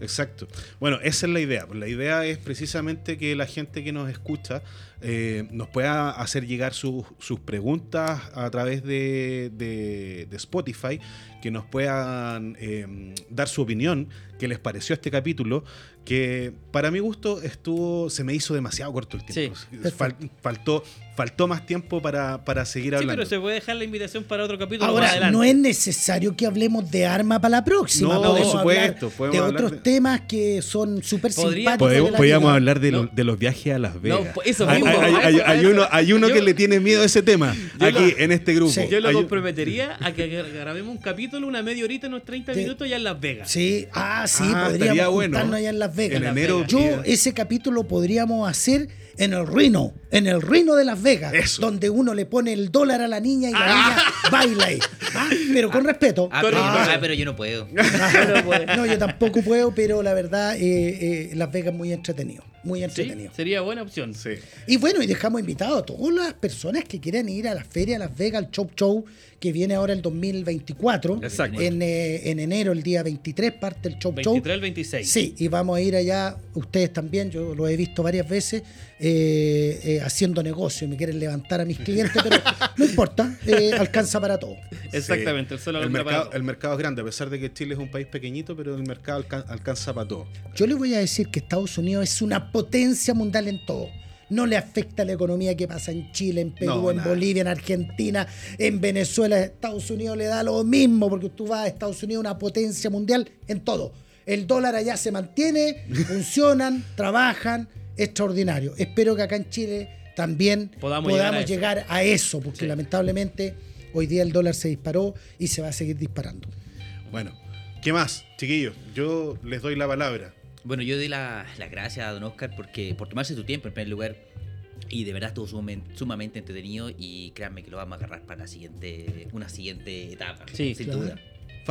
Exacto. Bueno, esa es la idea. La idea es precisamente que la gente que nos escucha eh, nos pueda hacer llegar sus, sus preguntas a través de, de- de Spotify, que nos puedan eh, dar su opinión, qué les pareció este capítulo, que para mi gusto estuvo, se me hizo demasiado corto el tiempo. Fal- faltó, faltó más tiempo para, para seguir Sí, hablando. pero se puede dejar la invitación para otro capítulo más Ahora, adelante. no es necesario que hablemos de arma para la próxima. No, por supuesto, de otros de- temas que son súper simpáticos. Podríamos hablar de, No. lo- de los viajes a Las Vegas. pues eso hay, mismo, hay- uno, hay uno Yo- que le tiene miedo a ese tema. Aquí, lo- en este grupo. Sí. Yo lo comprometería a que grabemos un capítulo, una media horita, unos 30 Sí. minutos ya en Las Vegas. Sí, ah, sí, Ah, podríamos bueno. allá en Las Vegas. En Las enero. Vegas. Yo, ese capítulo podríamos hacer en el Rino, en el Rino de Las Vegas, Eso. donde uno le pone el dólar a la niña y la niña baila ahí. Ah, Pero con respeto. Ah, pero, Ah. ah, pero yo no puedo. No, yo tampoco puedo, pero la verdad, eh, eh, Las Vegas es muy entretenido. Muy sí, entretenido. sería buena opción. Sí. Y bueno, y dejamos invitados a todas las personas que quieran ir a la Feria Las Vegas, al Chop Show, que viene ahora el 2024. Exacto. En, eh, en enero, el día 23, parte el Chop 23 Show. al 26. Sí, y vamos a ir allá, ustedes también, yo lo he visto varias veces, eh, eh, haciendo negocio. Me quieren levantar a mis clientes, pero no importa, eh, alcanza para todo. Exactamente, el Sí. solo el, alumbra para mercado, todo. el mercado es grande, a pesar de que Chile es un país pequeñito, pero el mercado alca- alcanza para todo. Yo le voy a decir que Estados Unidos es una potencia mundial en todo. No le afecta la economía que pasa en Chile, en Perú, No, en. Bolivia, en Argentina, en Venezuela. Estados Unidos le da lo mismo porque tú vas a Estados Unidos, una potencia mundial en todo. El dólar allá se mantiene, funcionan, trabajan, extraordinario. Espero que acá en Chile también Podamos podamos, llegar llegar, a eso. porque Sí. lamentablemente hoy día el dólar se disparó y se va a seguir disparando. Bueno, ¿qué más, chiquillos? Yo les doy la palabra. Bueno, yo doy la- las gracias a don Oscar porque, por tomarse su tiempo en primer lugar. Y de verdad estuvo sumen- sumamente entretenido y créanme que lo vamos a agarrar para la siguiente, una siguiente etapa. Sí, sin claro. duda.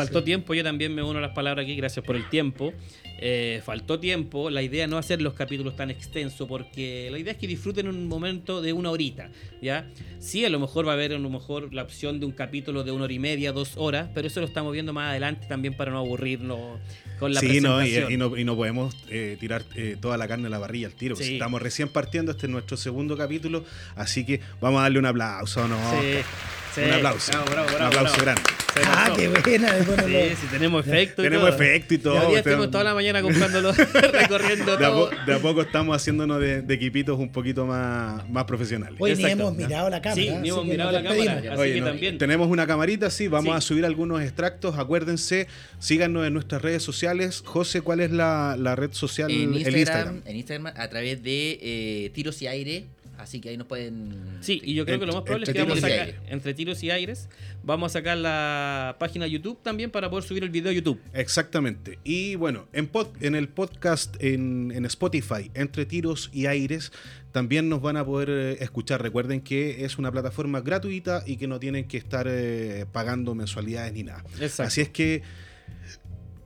Faltó Sí. tiempo, yo también me uno a las palabras aquí, gracias por el tiempo. Eh, faltó tiempo, la idea no hacer los capítulos tan extensos porque la idea es que disfruten un momento de una horita, ¿ya? Sí, a lo mejor va a haber a lo mejor la opción de un capítulo de una hora y media, dos horas, pero eso lo estamos viendo más adelante también para no aburrirnos con la sí, no y, presentación. y no, y no podemos eh, tirar eh, toda la carne a la parrilla al tiro. Sí. Estamos recién partiendo, este es nuestro segundo capítulo, así que vamos a darle un aplauso, ¿no? Sí, sí. Un aplauso. Bravo, bravo, un aplauso bravo. grande. Ah, qué buena. Sí, tenemos efecto. y Tenemos todo. efecto y todo. Ya hoy día tenemos- estuvimos toda la mañana comprándolo, recorriendo de, todo. de a poco estamos haciéndonos de, de equipitos un poquito más, más profesionales. Hoy ni hemos mirado la cámara. Sí, ni hemos mirado la cámara. Así que no, también. Tenemos una camarita, sí, vamos Sí. a subir algunos extractos. Acuérdense, síganos en nuestras redes sociales. José, ¿cuál es la, la red social? En el Instagram. en Instagram a través de eh, Tiros y Aire. Así que ahí nos pueden. Sí, y yo creo que lo más probable es que vamos a sacar, entre tiros y aires, vamos a sacar la página YouTube también para poder subir el video a YouTube. Exactamente. Y bueno, en, pod- en el podcast en, en Spotify, entre tiros y aires, también nos van a poder eh, escuchar. Recuerden que es una plataforma gratuita y que no tienen que estar eh, pagando mensualidades ni nada. Exacto. Así es que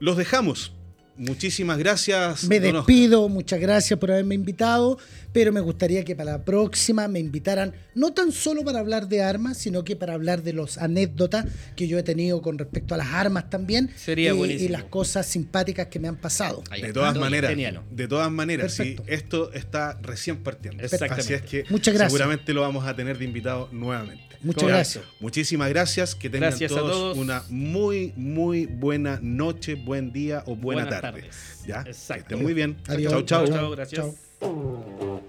los dejamos. Muchísimas gracias. Me despido, muchas gracias por haberme invitado, pero me gustaría que para la próxima me invitaran no tan solo para hablar de armas, sino que para hablar de las anécdotas que yo he tenido con respecto a las armas también Sería y, buenísimo. y las cosas simpáticas que me han pasado. De todas maneras, genial. de todas maneras, sí, Perfecto. esto está recién partiendo. Exactamente. Así es que Muchas gracias. seguramente lo vamos a tener de invitado nuevamente. Muchas gracias. Muchísimas gracias, que tengan Gracias todos, todos. una muy, muy buena noche, buen día o buena Buenas tarde. tardes. ¿Ya? Exacto. Que estén muy bien. Adiós. Chau, chau. Chao, gracias. Música